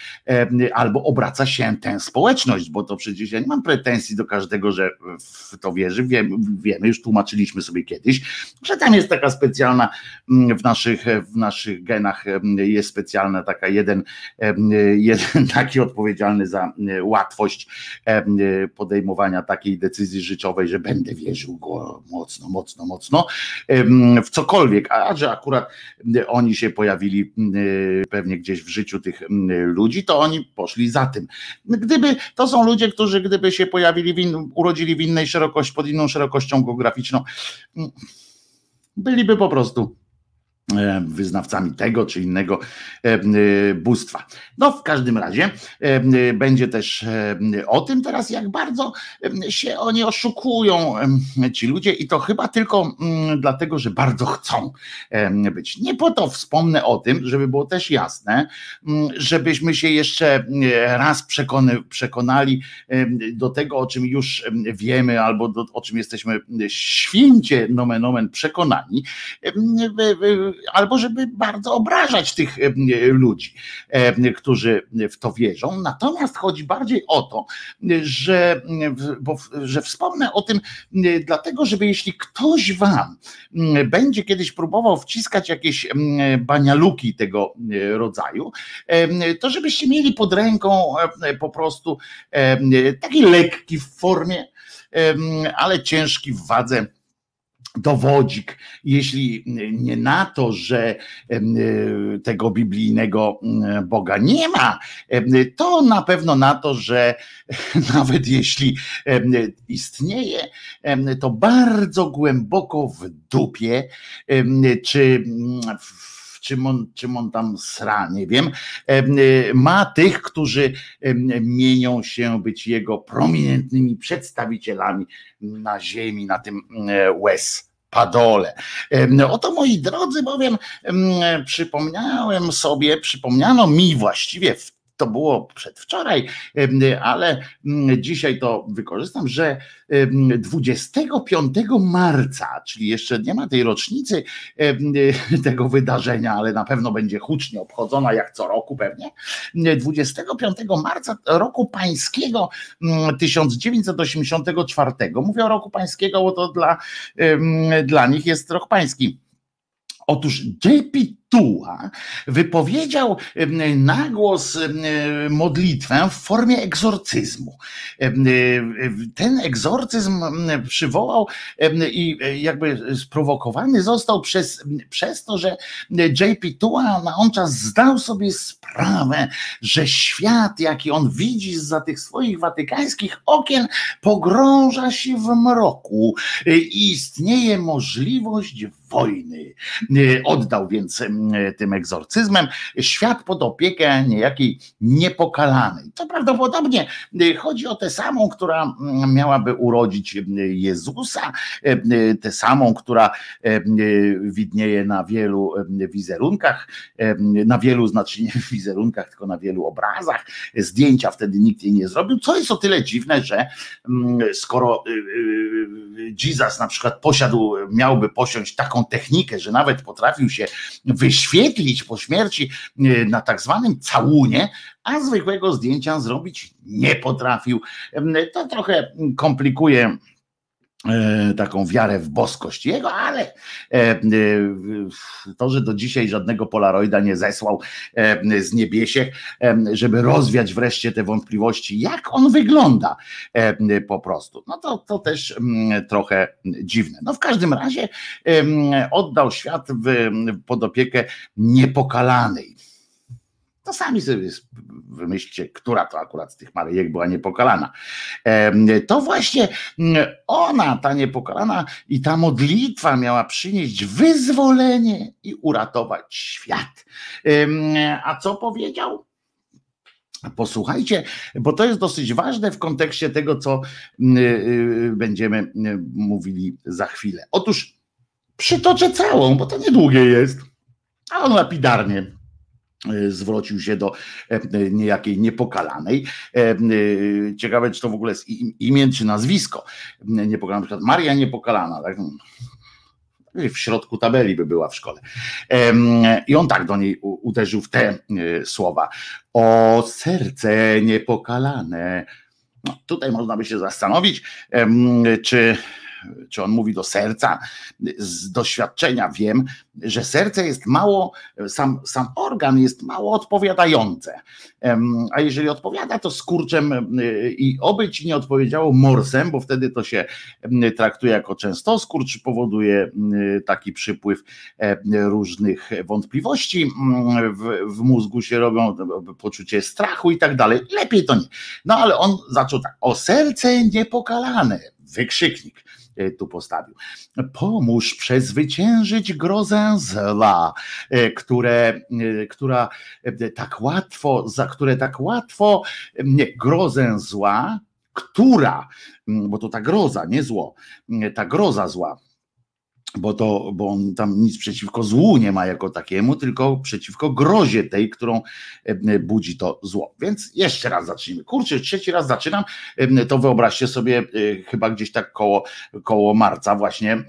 y, albo obraca się tę społeczność, bo to przecież ja nie mam pretensji do każdego, że w to wierzy. Wiemy, wiemy już tłumaczyliśmy sobie kiedyś, że tam jest taka specjalna mm, w naszych, w naszych genach jest specjalna taka jeden, jeden [LAUGHS] taki odpowiedzialny za łatwość podejmowania takiej decyzji życiowej, że będę wierzył go mocno, mocno, mocno w cokolwiek, a że akurat oni się pojawili pewnie gdzieś w życiu tych ludzi, to oni poszli za tym. Gdyby to są ludzie, którzy gdyby się pojawili, w in, urodzili w innej szerokości, pod inną szerokością geograficzną, byliby po prostu wyznawcami tego czy innego e, e, bóstwa. No w każdym razie będzie też o tym teraz, jak bardzo się oni oszukują, ci ludzie, i to chyba tylko dlatego, że bardzo chcą być. Nie po to wspomnę o tym, żeby było też jasne, żebyśmy się jeszcze raz przekonali do tego, o czym już wiemy, albo do, o czym jesteśmy święcie nomen omen przekonani albo żeby bardzo obrażać tych ludzi, którzy w to wierzą. Natomiast chodzi bardziej o to, że, bo, że wspomnę o tym, dlatego, żeby jeśli ktoś wam będzie kiedyś próbował wciskać jakieś banialuki tego rodzaju, to żebyście mieli pod ręką po prostu taki lekki w formie, ale ciężki w wadze dowodzik, jeśli nie na to, że tego biblijnego Boga nie ma, to na pewno na to, że [LAUGHS] nawet jeśli istnieje, to bardzo głęboko w dupie, czy w czym on, czym on tam sra, nie wiem, ma tych, którzy mienią się być jego prominentnymi przedstawicielami na ziemi, na tym łez padole. Oto moi drodzy, bowiem przypomniałem sobie, przypomniano mi właściwie w to było przedwczoraj, ale mm, dzisiaj to wykorzystam, że 25 marca, czyli jeszcze nie ma tej rocznicy [LAUGHS] tego wydarzenia, ale na pewno będzie hucznie obchodzona jak co roku pewnie. 25 marca roku pańskiego 1984. Mm, Mówię o roku pańskiego, bo to dla, dla nich jest rok pański. Otóż JP Tuła wypowiedział na głos modlitwę w formie egzorcyzmu. Ten egzorcyzm przywołał i jakby sprowokowany został przez, przez to, że JP Tuła na on czas zdał sobie sprawę, że świat, jaki on widzi za tych swoich watykańskich okien, pogrąża się w mroku i istnieje możliwość wojny. Oddał więc tym egzorcyzmem, świat pod opiekę niejakiej niepokalanej. To prawdopodobnie chodzi o tę samą, która miałaby urodzić Jezusa, tę samą, która widnieje na wielu wizerunkach, na wielu znaczy nie wizerunkach, tylko na wielu obrazach. Zdjęcia wtedy nikt jej nie zrobił, co jest o tyle dziwne, że skoro y, y, Jesus na przykład posiadł, miałby posiąść taką technikę, że nawet potrafił się wy wyświetlić po śmierci e, na tak zwanym całunie, a zwykłego zdjęcia zrobić nie potrafił. To trochę komplikuje taką wiarę w boskość jego, ale e, to, że do dzisiaj żadnego polaroida nie zesłał z niebiesiech, żeby rozwiać wreszcie te wątpliwości, jak on wygląda po prostu. No to, to też trochę dziwne. No w każdym razie oddał świat w, pod opiekę niepokalanej to sami sobie wymyślcie, która to akurat z tych Maryjek była niepokalana. To właśnie mm, ona, ta niepokalana i ta modlitwa miała przynieść wyzwolenie i uratować świat. A co powiedział? Posłuchajcie, bo to jest dosyć ważne w kontekście tego, co mm, y, y, będziemy y, mówili za chwilę. Otóż przytoczę całą, bo to niedługie jest, a on lapidarnie zwrócił się do e, niejakiej niepokalanej. E, ciekawe, czy to w ogóle jest imię czy nazwisko. Niepokalana, na przykład Maria Niepokalana. Tak? W środku tabeli by była w szkole. I on tak do niej uderzył w te słowa. O serce niepokalane. No, tutaj można by się zastanowić, czy czy on mówi do serca. Z doświadczenia wiem, że serce jest mało, sam, sam organ jest mało odpowiadające. A jeżeli odpowiada, to skurczem i oby ci nie odpowiedziało morsem, bo wtedy to się traktuje jako częstoskurcz, powoduje taki przypływ różnych wątpliwości w, w mózgu się robią, poczucie strachu i tak dalej. Lepiej to nie. No ale on zaczął tak, o serce niepokalane, wykrzyknik tu postawił. Pomóż przezwyciężyć grozę zła, które, która tak łatwo, za które tak łatwo, nie, grozę zła, która, bo to ta groza, nie zło, ta groza zła, bo, to, bo on tam nic przeciwko złu nie ma jako takiemu, tylko przeciwko grozie tej, którą e, budzi to zło. Więc jeszcze raz zacznijmy. Kurczę, trzeci raz zaczynam, e, to wyobraźcie sobie, e, chyba gdzieś tak koło, koło marca właśnie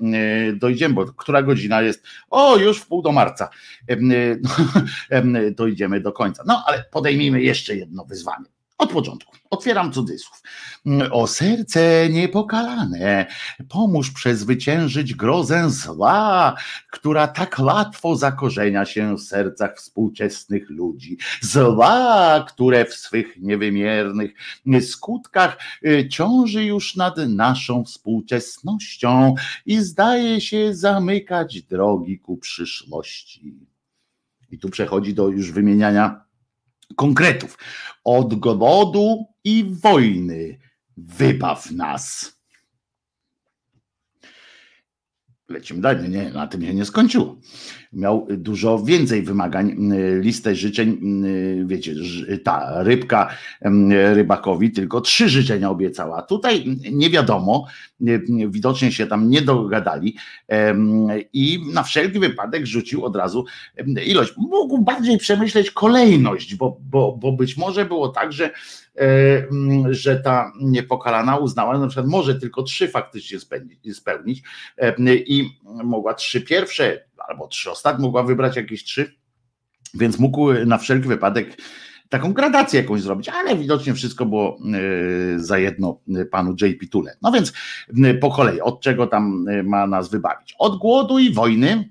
dojdziemy, bo która godzina jest? O, już w pół do marca. [LAUGHS] Dojdziemy do końca. No, ale podejmijmy jeszcze jedno wyzwanie. Od początku. Otwieram cudzysłów. O serce niepokalane, pomóż przezwyciężyć grozę zła, która tak łatwo zakorzenia się w sercach współczesnych ludzi. Zła, które w swych niewymiernych skutkach y, ciąży już nad naszą współczesnością i zdaje się zamykać drogi ku przyszłości. I tu przechodzi do już wymieniania konkretów. Od głodu i wojny wybaw nas. Lecimy dalej, nie, na tym się nie skończyło. Miał dużo więcej wymagań, listę życzeń, wiecie, ta rybka rybakowi tylko trzy życzenia obiecała. Tutaj nie wiadomo, widocznie się tam nie dogadali i na wszelki wypadek rzucił od razu ilość. Mógł bardziej przemyśleć kolejność, bo, bo, bo być może było tak, że że ta niepokalana uznała, że na przykład może tylko trzy faktycznie spełnić e, i mogła trzy pierwsze albo trzy ostatnie, mogła wybrać jakieś trzy, więc mógł na wszelki wypadek taką gradację jakąś zrobić, ale widocznie wszystko było e, za jedno panu JP Tule. No więc po kolei, od czego tam ma nas wybawić? Od głodu i wojny,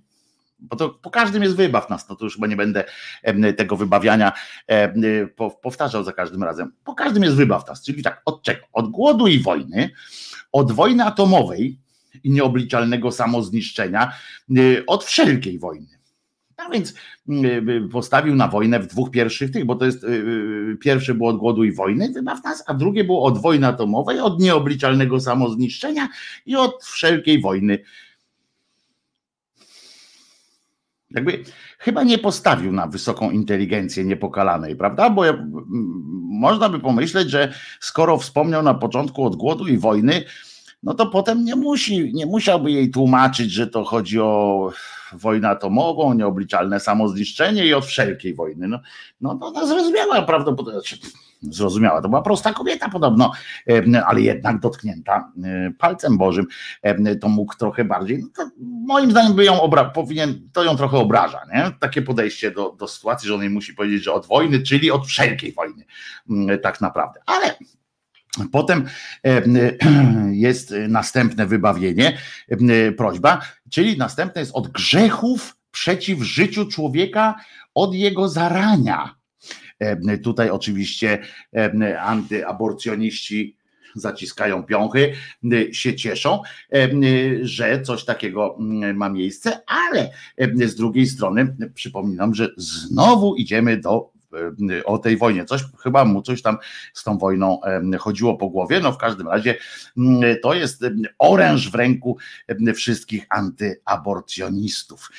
bo to po każdym jest wybaw nas, no to już chyba nie będę tego wybawiania powtarzał za każdym razem. Po każdym jest wybaw nas, czyli tak, od czego? Od głodu i wojny, od wojny atomowej i nieobliczalnego samozniszczenia, y, od wszelkiej wojny. A więc y, postawił na wojnę w dwóch pierwszych tych, bo to jest y, pierwsze było od głodu i wojny, wybaw nas, a drugie było od wojny atomowej, od nieobliczalnego samozniszczenia i od wszelkiej wojny jakby chyba nie postawił na wysoką inteligencję niepokalanej, prawda? Bo można by pomyśleć, że skoro wspomniał na początku od głodu i wojny, no to potem nie musi, nie musiałby jej tłumaczyć, że to chodzi o wojnę atomową, nieobliczalne samozniszczenie i od wszelkiej wojny. No, no to ona zrozumiała prawdopodobnie, zrozumiała, to była prosta kobieta podobno, ale jednak dotknięta palcem Bożym, to mógł trochę bardziej, no to moim zdaniem by ją obra, powinien, to ją trochę obraża, nie? takie podejście do, do sytuacji, że on jej musi powiedzieć, że od wojny, czyli od wszelkiej wojny, tak naprawdę, ale Potem [CLEARS THROAT] jest następne wybawienie, prośba, czyli następne jest od grzechów przeciw życiu człowieka, od jego zarania. Tutaj oczywiście antyaborcjoniści zaciskają piąchy, się cieszą, że coś takiego ma miejsce, ale z drugiej strony przypominam, że znowu idziemy do o tej wojnie. Coś chyba mu coś tam z tą wojną chodziło po głowie. No w każdym razie mm, to jest oręż w ręku wszystkich antyaborcjonistów.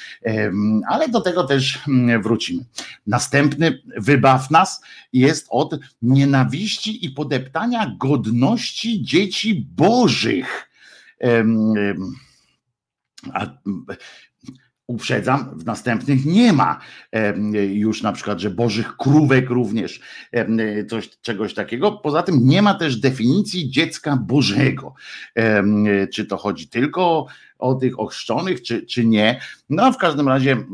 Ale do tego też mm, wrócimy. Następny wybaw nas jest od nienawiści i podeptania godności dzieci bożych. A uprzedzam, w następnych nie ma już na przykład, że bożych krówek również, coś, czegoś takiego. Poza tym nie ma też definicji dziecka bożego. Czy to chodzi tylko o tych ochrzczonych, czy, czy nie. No w każdym razie mm,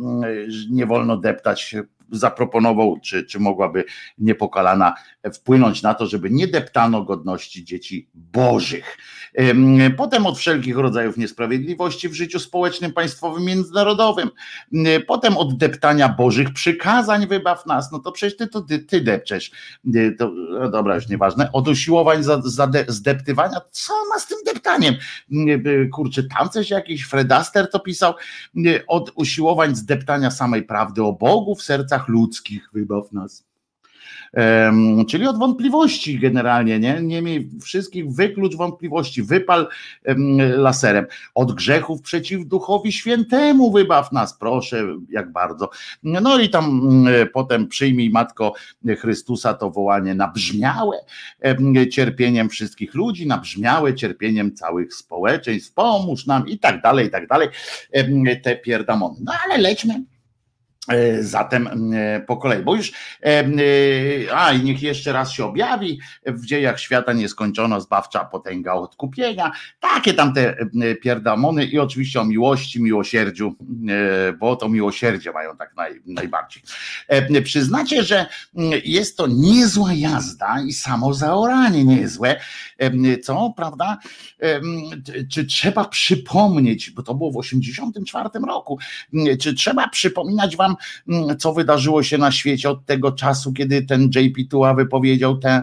nie wolno deptać zaproponował, czy, czy mogłaby niepokalana wpłynąć na to, żeby nie deptano godności dzieci bożych. Potem od wszelkich rodzajów niesprawiedliwości w życiu społecznym, państwowym, międzynarodowym. Potem od deptania bożych przykazań wybaw nas. No to przecież ty to ty, ty depczesz. To, no dobra, już nieważne. Od usiłowań za, za de, zdeptywania. Co ma z tym deptaniem? Kurczę, tam coś jakiś Fredaster to pisał. Od usiłowań zdeptania samej prawdy o Bogu w sercach ludzkich wybaw nas czyli od wątpliwości generalnie, nie? Nie miej wszystkich, wyklucz wątpliwości, wypal laserem. Od grzechów przeciw Duchowi Świętemu wybaw nas, proszę, jak bardzo. No i tam potem przyjmij Matko Chrystusa to wołanie nabrzmiałe cierpieniem wszystkich ludzi, nabrzmiałe cierpieniem całych społeczeństw, pomóż nam i tak dalej, i tak dalej, te pierdamony. No ale lećmy zatem e, po kolei, bo już, e, a i niech jeszcze raz się objawi w dziejach świata nieskończona zbawcza potęga odkupienia, takie tam te pierdamony i oczywiście o miłości, miłosierdziu, bo to miłosierdzie mają tak naj, najbardziej. Przyznacie, że jest to niezła jazda i samo zaoranie niezłe, co, prawda? Czy trzeba przypomnieć, bo to było w 84 roku, czy trzeba przypominać wam Mm, co wydarzyło się na świecie od tego czasu, kiedy ten JP Tua wypowiedział tę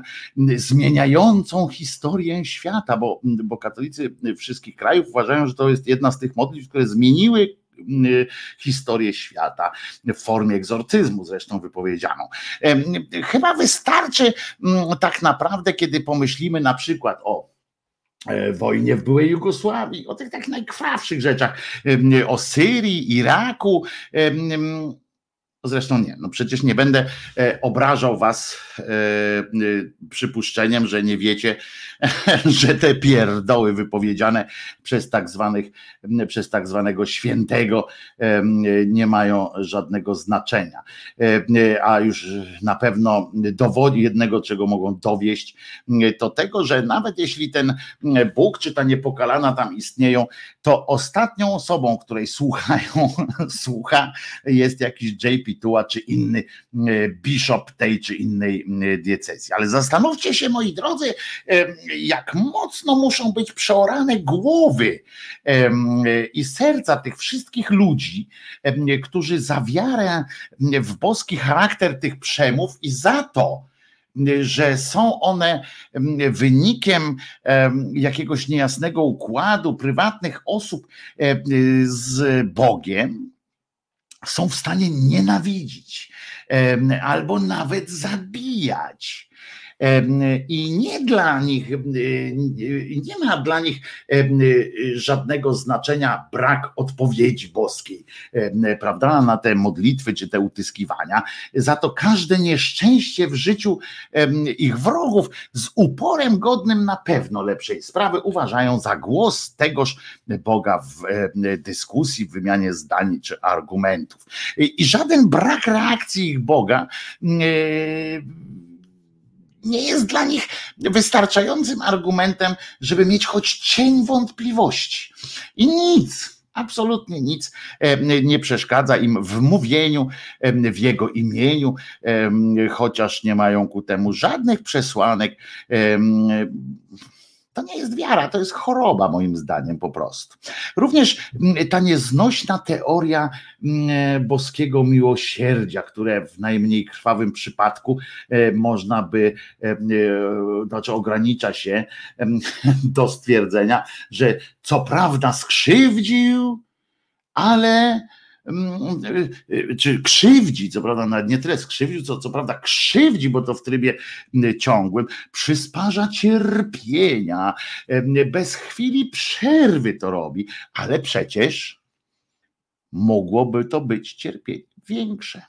zmieniającą historię świata, bo, bo katolicy wszystkich krajów uważają, że to jest jedna z tych modlitw, które zmieniły mm, historię świata w formie egzorcyzmu, zresztą wypowiedzianą. Chyba wystarczy mm, tak naprawdę, kiedy pomyślimy na przykład o wojnie w byłej Jugosławii, o tych tak najkrwawszych rzeczach, o Syrii, Iraku, Zresztą nie, no przecież nie będę e, obrażał was e, e, przypuszczeniem, że nie wiecie, [LAUGHS] że te pierdoły wypowiedziane przez tak zwanych, przez tak zwanego świętego nie mają żadnego znaczenia. A już na pewno dowodzi jednego, czego mogą dowieść, to tego, że nawet jeśli ten Bóg czy ta niepokalana tam istnieją, to ostatnią osobą, której słuchają, [LAUGHS] słucha jest jakiś JP Kapituła, czy inny e, bishop tej czy innej e, diecezji. Ale zastanówcie się, moi drodzy, e, jak mocno muszą być przeorane głowy i serca tych wszystkich ludzi, którzy za wiarę w boski charakter tych przemów i za to, że są one wynikiem jakiegoś niejasnego układu prywatnych osób z Bogiem, są w stanie nienawidzić albo nawet zabijać i nie dla nich, nie ma dla nich żadnego znaczenia brak odpowiedzi boskiej, prawda, na te modlitwy czy te utyskiwania. Za to każde nieszczęście w życiu ich wrogów z uporem godnym na pewno lepszej sprawy uważają za głos tegoż Boga w dyskusji, w wymianie zdań czy argumentów. I żaden brak reakcji ich Boga nie jest dla nich wystarczającym argumentem, żeby mieć choć cień wątpliwości. I nic, absolutnie nic nie przeszkadza im w mówieniu w jego imieniu, chociaż nie mają ku temu żadnych przesłanek to nie jest wiara, to jest choroba, moim zdaniem, po prostu. Również mm, ta nieznośna teoria mm, boskiego miłosierdzia, które w najmniej krwawym przypadku e, można by, e, e, znaczy ogranicza się [LAUGHS] do stwierdzenia, że co prawda skrzywdził, ale czy krzywdzi, co prawda nawet nie tyle skrzywdził, co, co prawda krzywdzi, bo to w trybie mm, ciągłym, przysparza cierpienia, bez chwili przerwy to robi, ale przecież mogłoby to być cierpienie większe.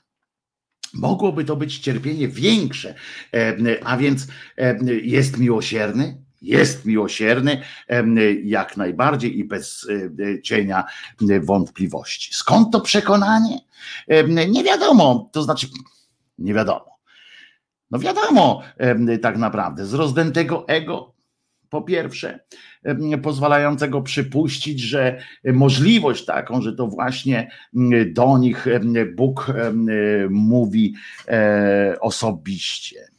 Mogłoby to być cierpienie większe, a więc jest miłosierny, jest miłosierny jak najbardziej i bez e, cienia wątpliwości. Skąd to przekonanie? Nie wiadomo, to znaczy nie wiadomo. No wiadomo tak naprawdę, z rozdętego ego po pierwsze, pozwalającego przypuścić, że możliwość taką, że to właśnie do nich Bóg mówi e, osobiście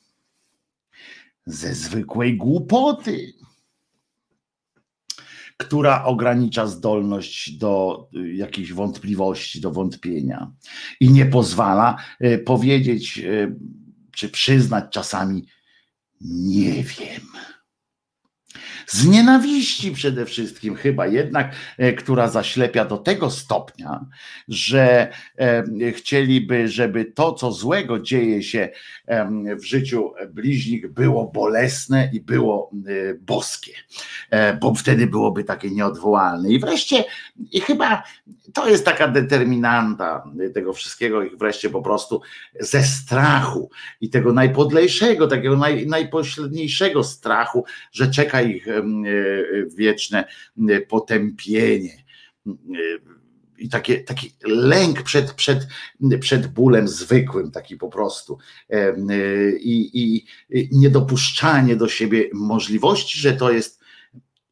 ze zwykłej głupoty, która ogranicza zdolność do y, jakiejś wątpliwości, do wątpienia i nie pozwala y, powiedzieć y, czy przyznać czasami nie wiem. z nienawiści przede wszystkim, chyba jednak, która zaślepia do tego stopnia, że chcieliby, żeby to, co złego dzieje się w życiu bliźnich, było bolesne i było boskie, bo wtedy byłoby takie nieodwołalne. I wreszcie, i chyba to jest taka determinanta tego wszystkiego, ich wreszcie po prostu ze strachu i tego najpodlejszego, takiego naj, najpośredniejszego strachu, że czeka ich e, wieczne potępienie i taki, taki lęk przed, przed, przed bólem zwykłym, taki po prostu. I, I niedopuszczanie do siebie możliwości, że to jest,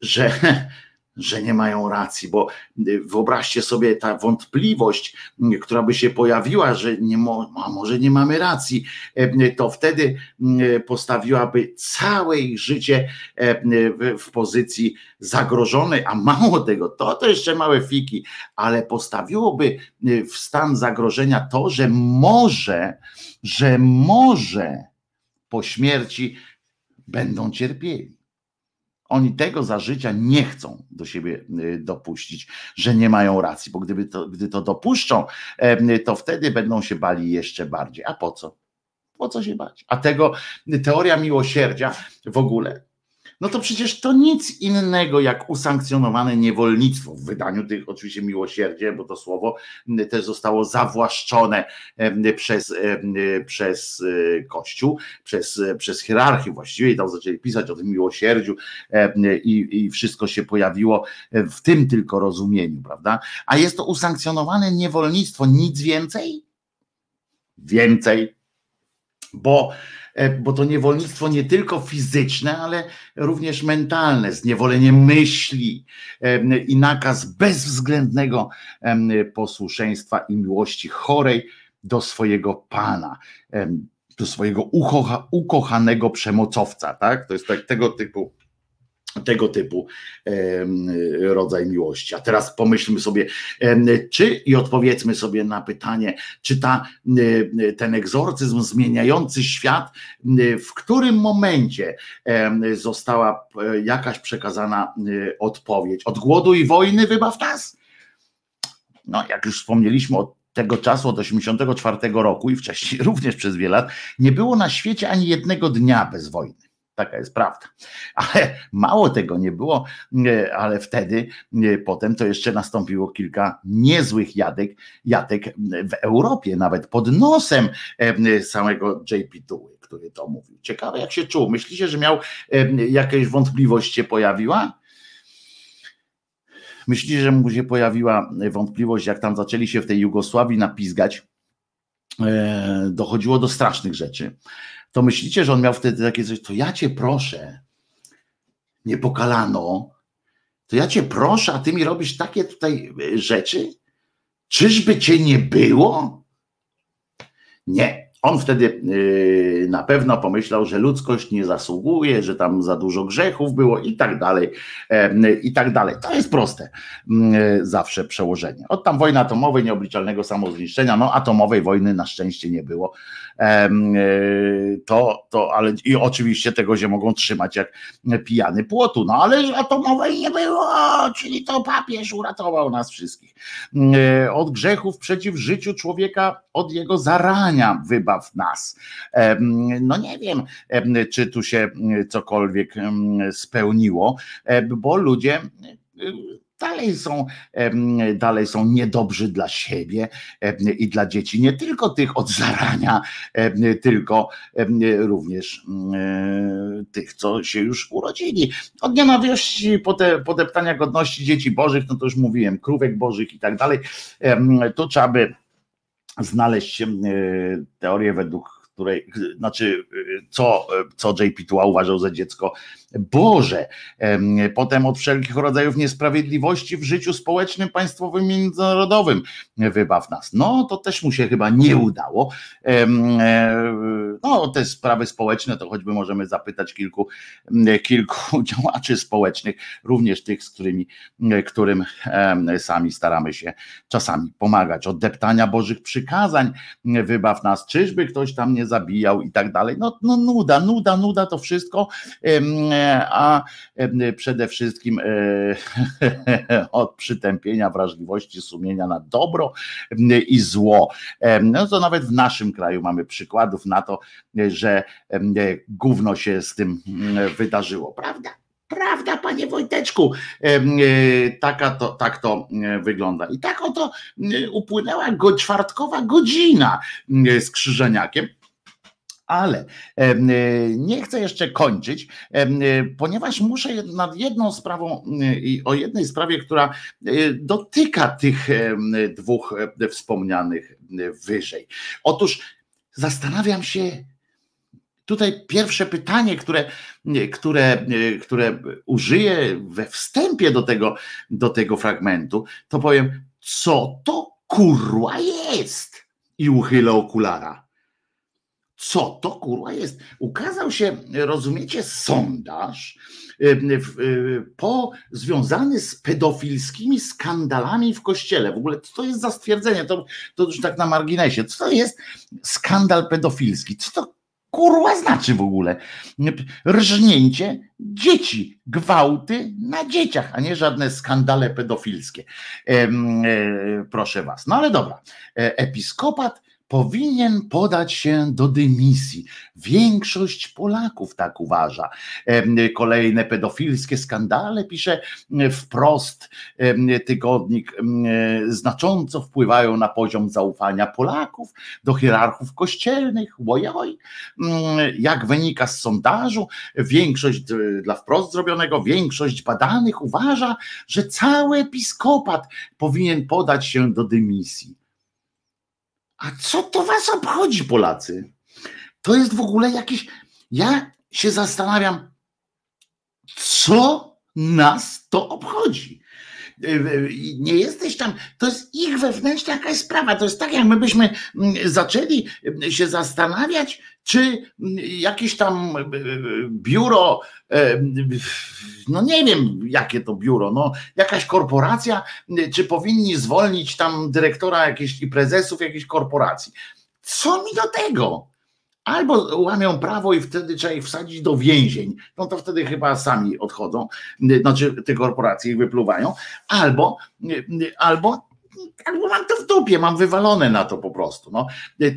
że [LAUGHS] że nie mają racji, bo y, wyobraźcie sobie ta wątpliwość, y, która by się pojawiła, że nie mo, a może nie mamy racji, y, to wtedy postawiłaby całe ich życie w pozycji zagrożonej, a mało tego, to to jeszcze małe fiki, ale postawiłoby w stan zagrożenia to, że może, że może po śmierci będą cierpieli. Oni tego za życia nie chcą do siebie y, dopuścić, że nie mają racji, bo gdyby to, gdy to dopuszczą, to wtedy będą się bali jeszcze bardziej. A po co? Po co się bać? A tego teoria miłosierdzia w ogóle no to przecież to nic innego jak usankcjonowane niewolnictwo w wydaniu tych oczywiście miłosierdzie, bo to słowo też zostało zawłaszczone przez, przez e, Kościół, przez, przez hierarchię właściwie i tam zaczęli pisać o tym miłosierdziu i, i wszystko się pojawiło w tym tylko rozumieniu, prawda? A jest to usankcjonowane niewolnictwo, nic więcej? Więcej, bo E, bo to niewolnictwo nie tylko fizyczne, ale również mentalne, zniewolenie myśli e, i nakaz bezwzględnego posłuszeństwa i miłości chorej do swojego Pana, do swojego ukocha, ukochanego przemocowca, tak? To jest tak, tego typu tego typu rodzaj miłości. A teraz pomyślmy sobie, czy i odpowiedzmy sobie na pytanie, czy ta, ten egzorcyzm zmieniający świat, w którym momencie została e, jakaś przekazana odpowiedź? Od głodu i wojny wybaw nas? No, jak już wspomnieliśmy od tego czasu, od 1984 roku i wcześniej [LAUGHS] również przez wiele lat, nie było na świecie ani jednego dnia bez wojny. Taka jest prawda. [LAUGHS] Ale mało tego nie było, ale wtedy potem to jeszcze nastąpiło kilka niezłych jadek, jatek w Europie, nawet pod nosem samego JP Tuły, który to mówił. Ciekawe jak się czuł. Myślicie, że miał jakieś wątpliwość się pojawiła? Myślicie, że mu się pojawiła wątpliwość, jak tam zaczęli się w tej Jugosławii napizgać? E, dochodziło do strasznych rzeczy to myślicie, że on miał wtedy takie coś, to ja cię proszę, nie pokalano, to ja cię proszę, a ty mi robisz takie tutaj e, rzeczy? Czyżby cię nie było? Nie. On wtedy y, na pewno pomyślał, że ludzkość nie zasługuje, że tam za dużo grzechów było i tak dalej, i tak dalej. To jest proste mm, zawsze przełożenie. Od tam wojny atomowej, nieobliczalnego samozniszczenia, no atomowej wojny na szczęście nie było. Y, to, to, ale i oczywiście tego się mogą trzymać jak pijany płotu, no ale atomowej nie było, czyli to papież uratował nas wszystkich. Y, od grzechów przeciw życiu człowieka, od jego zarania wybaw nas. No nie wiem, czy tu się cokolwiek spełniło, bo ludzie dalej są, dalej są niedobrzy dla siebie i dla dzieci, nie tylko tych od zarania, tylko również tych, co się już urodzili. Od nienawiści, podeptania godności dzieci bożych, no to już mówiłem, krówek bożych i tak dalej, to trzeba by znaleźć teorię, według której, znaczy, co, co JP Tua uważał za dziecko Boże. Potem od wszelkich rodzajów niesprawiedliwości w życiu społecznym, państwowym międzynarodowym wybaw nas. No, to też mu się chyba nie udało. E, no, te sprawy społeczne, to choćby możemy zapytać kilku, kilku [LAUGHS] działaczy społecznych, również tych, z którymi, którym sami staramy się czasami pomagać. Od deptania Bożych przykazań wybaw nas, czyżby ktoś tam nie zabijał i tak dalej. No, no nuda, nuda, nuda to wszystko a przede wszystkim [LAUGHS] od przytępienia wrażliwości sumienia na dobro i zło. No to nawet w naszym kraju mamy przykładów na to, że gówno się z tym wydarzyło, prawda? Prawda, panie Wojteczku, e, taka to, tak to wygląda. I tak oto upłynęła czwartkowa godzina z Krzyżeniakiem. Ale nie chcę jeszcze kończyć, ponieważ muszę nad jedną sprawą i o jednej sprawie, która dotyka tych dwóch wspomnianych wyżej. Otóż zastanawiam się, Tutaj pierwsze pytanie, które, które, które użyję we wstępie do tego, do tego fragmentu, to powiem, co to kurwa jest? I uchylę okulara. Co to kurwa jest? Ukazał się, rozumiecie, sondaż po, związany z pedofilskimi skandalami w kościele. W ogóle co to jest za stwierdzenie? To, to już tak na marginesie. Co to jest skandal pedofilski? Co to kurwa znaczy w ogóle? Rżnięcie dzieci, gwałty na dzieciach, a nie żadne skandale pedofilskie. E, proszę was. No ale dobra. E, episkopat powinien podać się do dymisji. Większość Polaków tak uważa. Kolejne pedofilskie skandale, pisze wprost tygodnik, znacząco wpływają na poziom zaufania Polaków do hierarchów kościelnych. Ojoj. Jak wynika z sondażu, większość dla wprost zrobionego, większość badanych uważa, że cały episkopat powinien podać się do dymisji. A co to was obchodzi, Polacy? To jest w ogóle jakieś. Ja się zastanawiam, co nas to obchodzi. Nie jesteś tam, to jest ich wewnętrzna jakaś sprawa. To jest tak, jak my byśmy mm, zaczęli się zastanawiać, czy jakieś tam e, biuro, e, no nie wiem jakie to biuro, no jakaś korporacja, czy powinni zwolnić tam dyrektora jakiejś i prezesów jakiejś korporacji. Co mi do tego? Albo łamią prawo i wtedy trzeba ich wsadzić do więzień, no to wtedy chyba sami odchodzą, znaczy te korporacje ich wypluwają, albo, albo albo mam to w dupie, mam wywalone na to po prostu. No,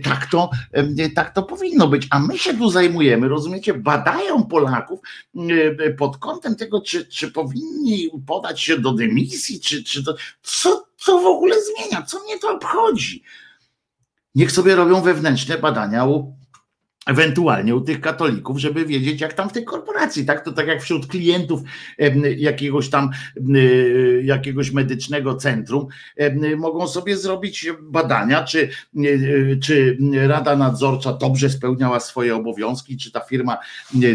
tak, to, tak to powinno być. A my się tu zajmujemy, rozumiecie, badają Polaków pod kątem tego, czy, czy powinni podać się do dymisji, czy, czy co, co w ogóle zmienia, co mnie to obchodzi. Niech sobie robią wewnętrzne badania u ewentualnie u tych katolików, żeby wiedzieć, jak tam w tej korporacji, tak? To tak jak wśród klientów jakiegoś tam jakiegoś medycznego centrum mogą sobie zrobić badania, czy, czy Rada Nadzorcza dobrze spełniała swoje obowiązki, czy ta firma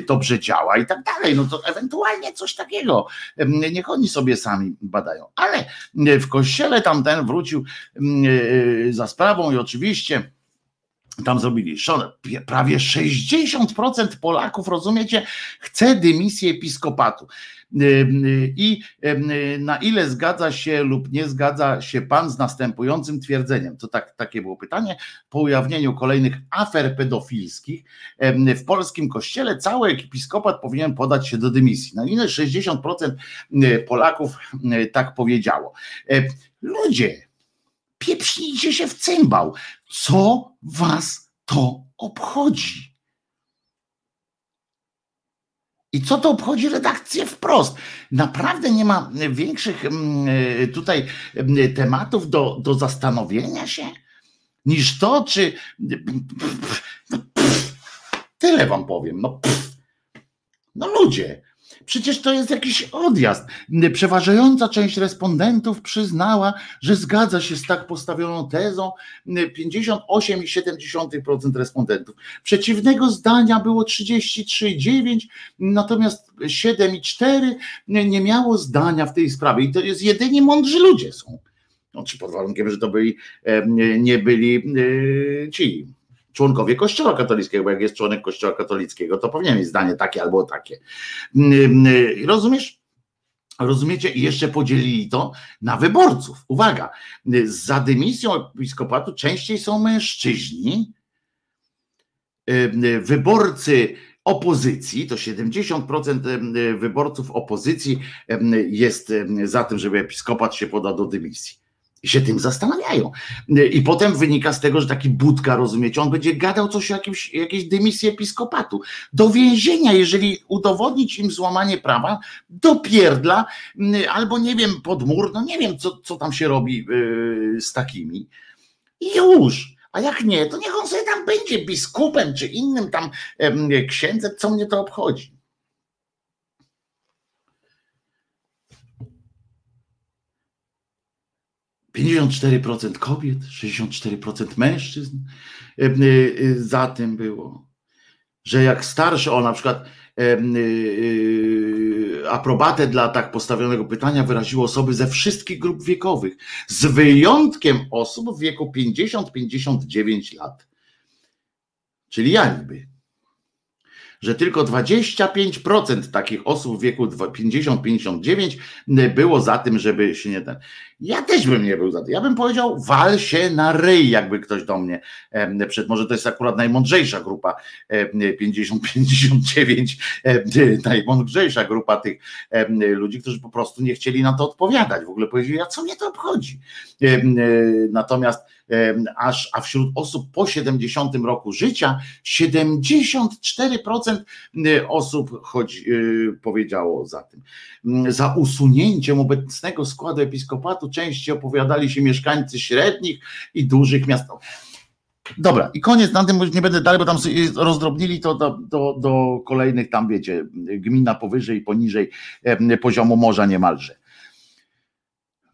dobrze działa i tak dalej. No to ewentualnie coś takiego. Niech oni sobie sami badają. Ale w kościele tamten wrócił za sprawą i oczywiście tam zrobili prawie 60% Polaków, rozumiecie, chce dymisji episkopatu. I na ile zgadza się lub nie zgadza się pan z następującym twierdzeniem? To tak, takie było pytanie. Po ujawnieniu kolejnych afer pedofilskich w polskim kościele cały episkopat powinien podać się do dymisji. Na ile 60% Polaków tak powiedziało. Ludzie, pieprznijcie się w cymbał. Co was to obchodzi? I co to obchodzi redakcję wprost? Naprawdę nie ma większych mm, e, tutaj mm, tematów do, do zastanowienia się niż to, czy. No, tyle wam powiem. No, no ludzie, Przecież to jest jakiś odjazd. Przeważająca część respondentów przyznała, że zgadza się z tak postawioną tezą. 58,7% respondentów. Przeciwnego zdania było 33,9%, natomiast 7,4% nie miało zdania w tej sprawie. I to jest jedynie mądrzy ludzie są. No, czy pod warunkiem, że to byli, nie byli e, ci członkowie Kościoła katolickiego, bo jak jest członek Kościoła katolickiego, to powinien mieć zdanie takie albo takie. Mm, mm, rozumiesz? Rozumiecie? I jeszcze podzielili to na wyborców. Uwaga, za dymisją episkopatu częściej są mężczyźni. Wyborcy opozycji, to 70% wyborców opozycji jest za tym, żeby episkopat się podał do dymisji. Się tym zastanawiają. I potem wynika z tego, że taki budka, rozumiecie, on będzie gadał coś o jakimś, jakiejś dymisji episkopatu. Do więzienia, jeżeli udowodnić im złamanie prawa, do pierdla, albo nie wiem, pod mur, no nie wiem, co, co tam się robi yy, z takimi. I już. A jak nie, to niech on sobie tam będzie biskupem czy innym tam księdzem, co mnie to obchodzi. 54% kobiet, 64% mężczyzn e, e, za tym było. Że jak starszy, o na przykład e, aprobatę dla tak postawionego pytania wyraziły osoby ze wszystkich grup wiekowych, z wyjątkiem osób w wieku 50-59 lat. Czyli ja niby że tylko 25% takich osób w wieku 50-59 było za tym, żeby się nie ten. Ja też bym nie był za tym. Ja bym powiedział, wal się na ryj, jakby ktoś do mnie przed. Może to jest akurat najmądrzejsza grupa 50-59, najmądrzejsza grupa tych ludzi, którzy po prostu nie chcieli na to odpowiadać. W ogóle powiedzieli, a co mnie to obchodzi? Natomiast aż, a wśród osób po 70 roku życia 74% y, osób choć, y, powiedziało za tym. Za usunięciem obecnego składu episkopatu częściej opowiadali się mieszkańcy średnich i dużych miast. Dobra, i koniec na tym, nie będę dalej, bo tam rozdrobnili to do, do, do kolejnych, tam wiecie, gmina powyżej poniżej poziomu morza niemalże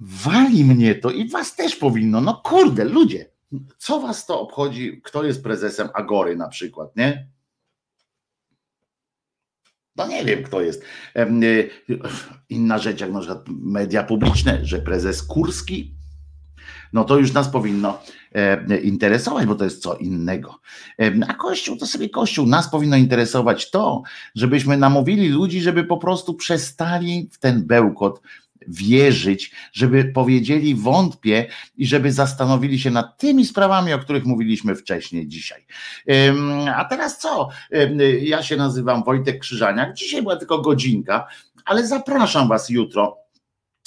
wali mnie to i was też powinno. No kurde, ludzie, co was to obchodzi, kto jest prezesem Agory na przykład, nie? No nie wiem, kto jest. Y, inna rzecz, jak na przykład media publiczne, że prezes Kurski, no to już nas powinno interesować, bo to jest co innego. A Kościół to sobie Kościół. Nas powinno interesować to, żebyśmy namówili ludzi, żeby po prostu przestali w ten bełkot wierzyć, żeby powiedzieli wątpię i żeby zastanowili się nad tymi sprawami, o których mówiliśmy wcześniej dzisiaj. A teraz co? Ja się nazywam Wojtek Krzyżaniak. Dzisiaj była tylko godzinka, ale zapraszam Was jutro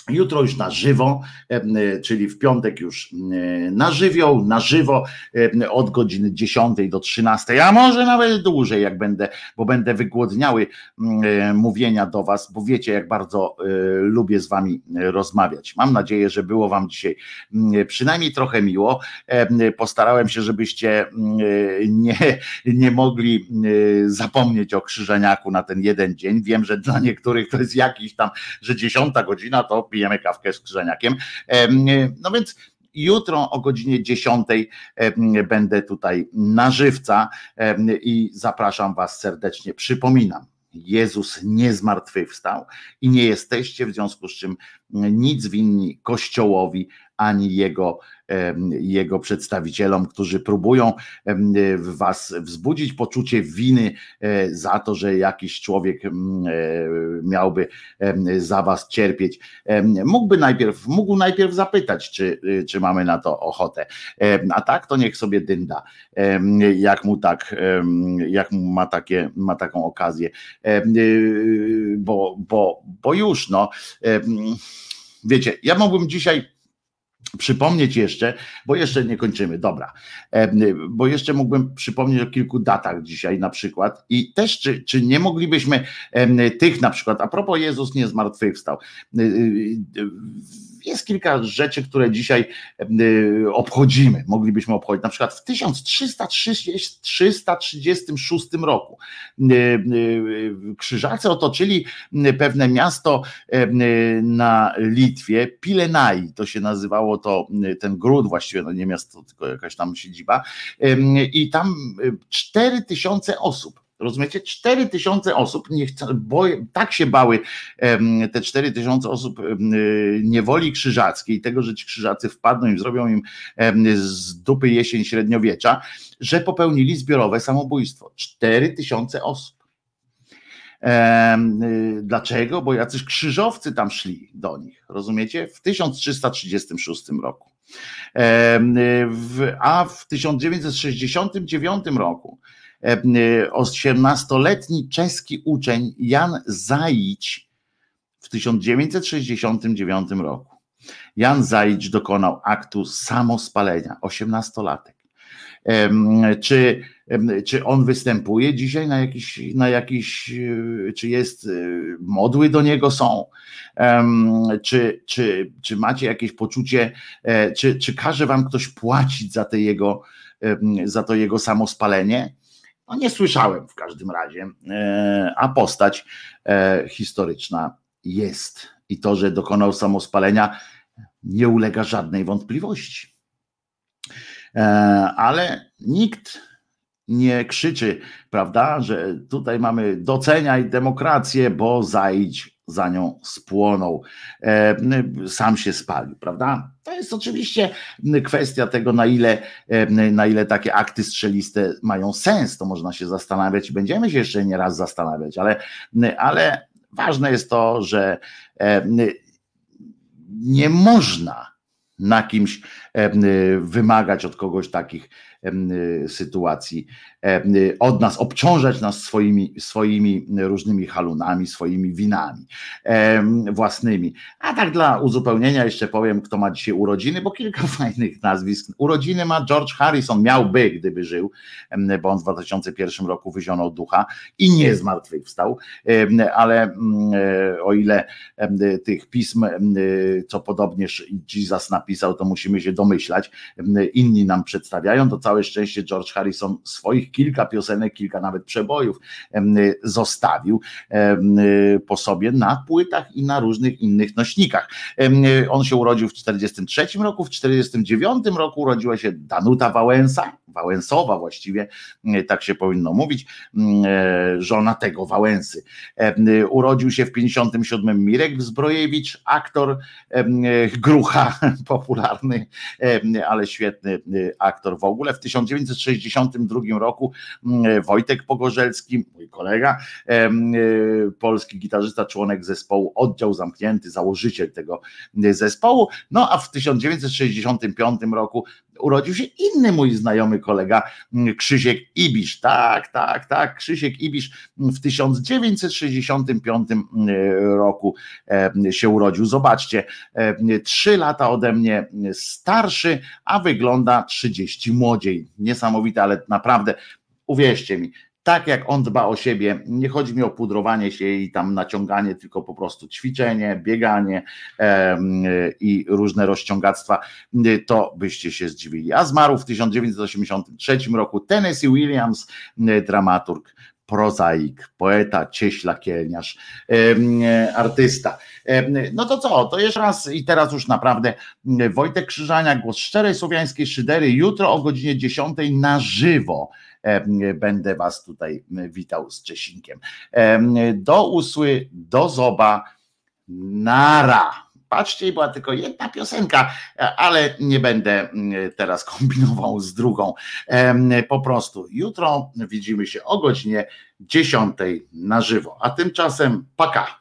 Jutro już na żywo, e, czyli w piątek już e, na żywioł, na żywo e, od godziny 10 do 13, a może nawet dłużej, jak będę, bo będę wygłodniały mówienia do Was, bo wiecie, jak bardzo lubię z Wami rozmawiać. Mam nadzieję, że było Wam dzisiaj przynajmniej trochę miło. Postarałem się, żebyście nie, nie mogli zapomnieć o krzyżeniaku na ten jeden dzień. Wiem, że dla niektórych to jest jakiś tam, że dziesiąta godzina to pijemy kawkę z krzyżeniakiem. No więc jutro o godzinie 10 będę tutaj na żywca i zapraszam Was serdecznie. Przypominam, Jezus nie zmartwychwstał i nie jesteście w związku z czym nic winni Kościołowi ani jego jego przedstawicielom, którzy próbują w was wzbudzić poczucie winy e, za to, że jakiś człowiek e, miałby za was cierpieć. Mógłby najpierw, mógł najpierw zapytać, czy, czy mamy na to ochotę. A tak, to niech sobie dynda, jak mu tak, jak mu ma, takie, ma taką okazję. Bo, bo, bo już, no. Wiecie, ja mógłbym dzisiaj przypomnieć jeszcze, bo jeszcze nie kończymy, dobra, bo jeszcze mógłbym przypomnieć o kilku datach dzisiaj na przykład i też czy, czy nie moglibyśmy tych na przykład, a propos Jezus nie zmartwychwstał, y, y, jest kilka rzeczy, które dzisiaj obchodzimy, moglibyśmy obchodzić. Na przykład w 1336 roku krzyżacy otoczyli pewne miasto na Litwie, Pilenai, to się nazywało to, ten gród właściwie, no nie miasto, tylko jakaś tam siedziba i tam 4000 osób Rozumiecie? 4 tysiące osób, nie bo, tak się bały te 4 tysiące osób niewoli krzyżackiej, tego, że ci krzyżacy wpadną i zrobią im z dupy jesień średniowiecza, że popełnili zbiorowe samobójstwo. 4 tysiące osób. Dlaczego? Bo jacyś krzyżowcy tam szli do nich, rozumiecie? W 1336 roku. A w 1969 roku 18-letni czeski uczeń Jan Zajdź w 1969 roku. Jan Zajdź dokonał aktu samospalenia, 18-latek. Czy, czy on występuje dzisiaj na jakiś, na jakiś, e, czy jest, e, modły do niego są? Czy, czy, czy macie jakieś poczucie, e, czy, czy każe wam ktoś płacić za, te jego, za to jego samospalenie? No nie słyszałem w każdym razie, a postać historyczna jest. I to, że dokonał samospalenia, nie ulega żadnej wątpliwości. E, ale nikt nie krzyczy, prawda, że tutaj mamy doceniaj demokrację, bo zajdź za nią spłonął, e, sam się spalił, prawda? To jest oczywiście kwestia tego, na ile, e, na ile takie akty strzeliste mają sens, to można się zastanawiać i będziemy się jeszcze nie raz zastanawiać, ale, ale ważne jest to, że nie można na kimś wymagać od kogoś takich sytuacji, od nas, obciążać nas swoimi, swoimi różnymi halunami, swoimi winami własnymi. A tak dla uzupełnienia jeszcze powiem, kto ma dzisiaj urodziny, bo kilka [LAUGHS] fajnych nazwisk. Urodziny ma George Harrison, miałby, gdyby żył, bo on w 2001 roku wyzionął ducha i nie zmartwychwstał, ale mm, e, o ile tych pism, co podobnież Jesus napisał, to musimy się domyślać, inni nam przedstawiają, to całe szczęście George Harrison swoich kilka piosenek, kilka nawet przebojów zostawił po sobie na płytach i na różnych innych nośnikach. On się urodził w 1943 roku, w 1949 roku urodziła się Danuta Wałęsa, Wałęsowa właściwie, tak się powinno mówić, żona tego Wałęsy. Urodził się w 57 Mirek Zbrojewicz, aktor Grucha, popularny, ale świetny aktor w ogóle. W 1962 roku Wojtek Pogorzelski, mój kolega, polski gitarzysta, członek zespołu Oddział Zamknięty, założyciel tego zespołu. No a w 1965 roku urodził się inny mój znajomy kolega mm, Krzysiek Ibisz. Tak, tak, tak, Krzysiek Ibisz w 1965 mm, roku się urodził. Zobaczcie, trzy lata ode mnie starszy, a wygląda 30 młodziej. Niesamowite, ale naprawdę uwierzcie mi, tak jak on dba o siebie, nie chodzi mi o pudrowanie się i tam naciąganie, tylko po prostu ćwiczenie, bieganie i różne rozciągactwa, to byście się zdziwili. A zmarł w 1983 roku Tennessee Williams, dramaturg prozaik, poeta, cieśla, kielniarz, artysta. No to co, to jeszcze raz i teraz już naprawdę Wojtek Krzyżania, głos szczerej słowiańskiej szydery, jutro o godzinie 10 na żywo będę Was tutaj witał z Czesinkiem. Do usły, do zoba, nara. Patrzcie, była tylko jedna piosenka, ale nie będę teraz [LAUGHS] kombinował z drugą. Po prostu jutro widzimy się o godzinie 10 na żywo. A tymczasem paka.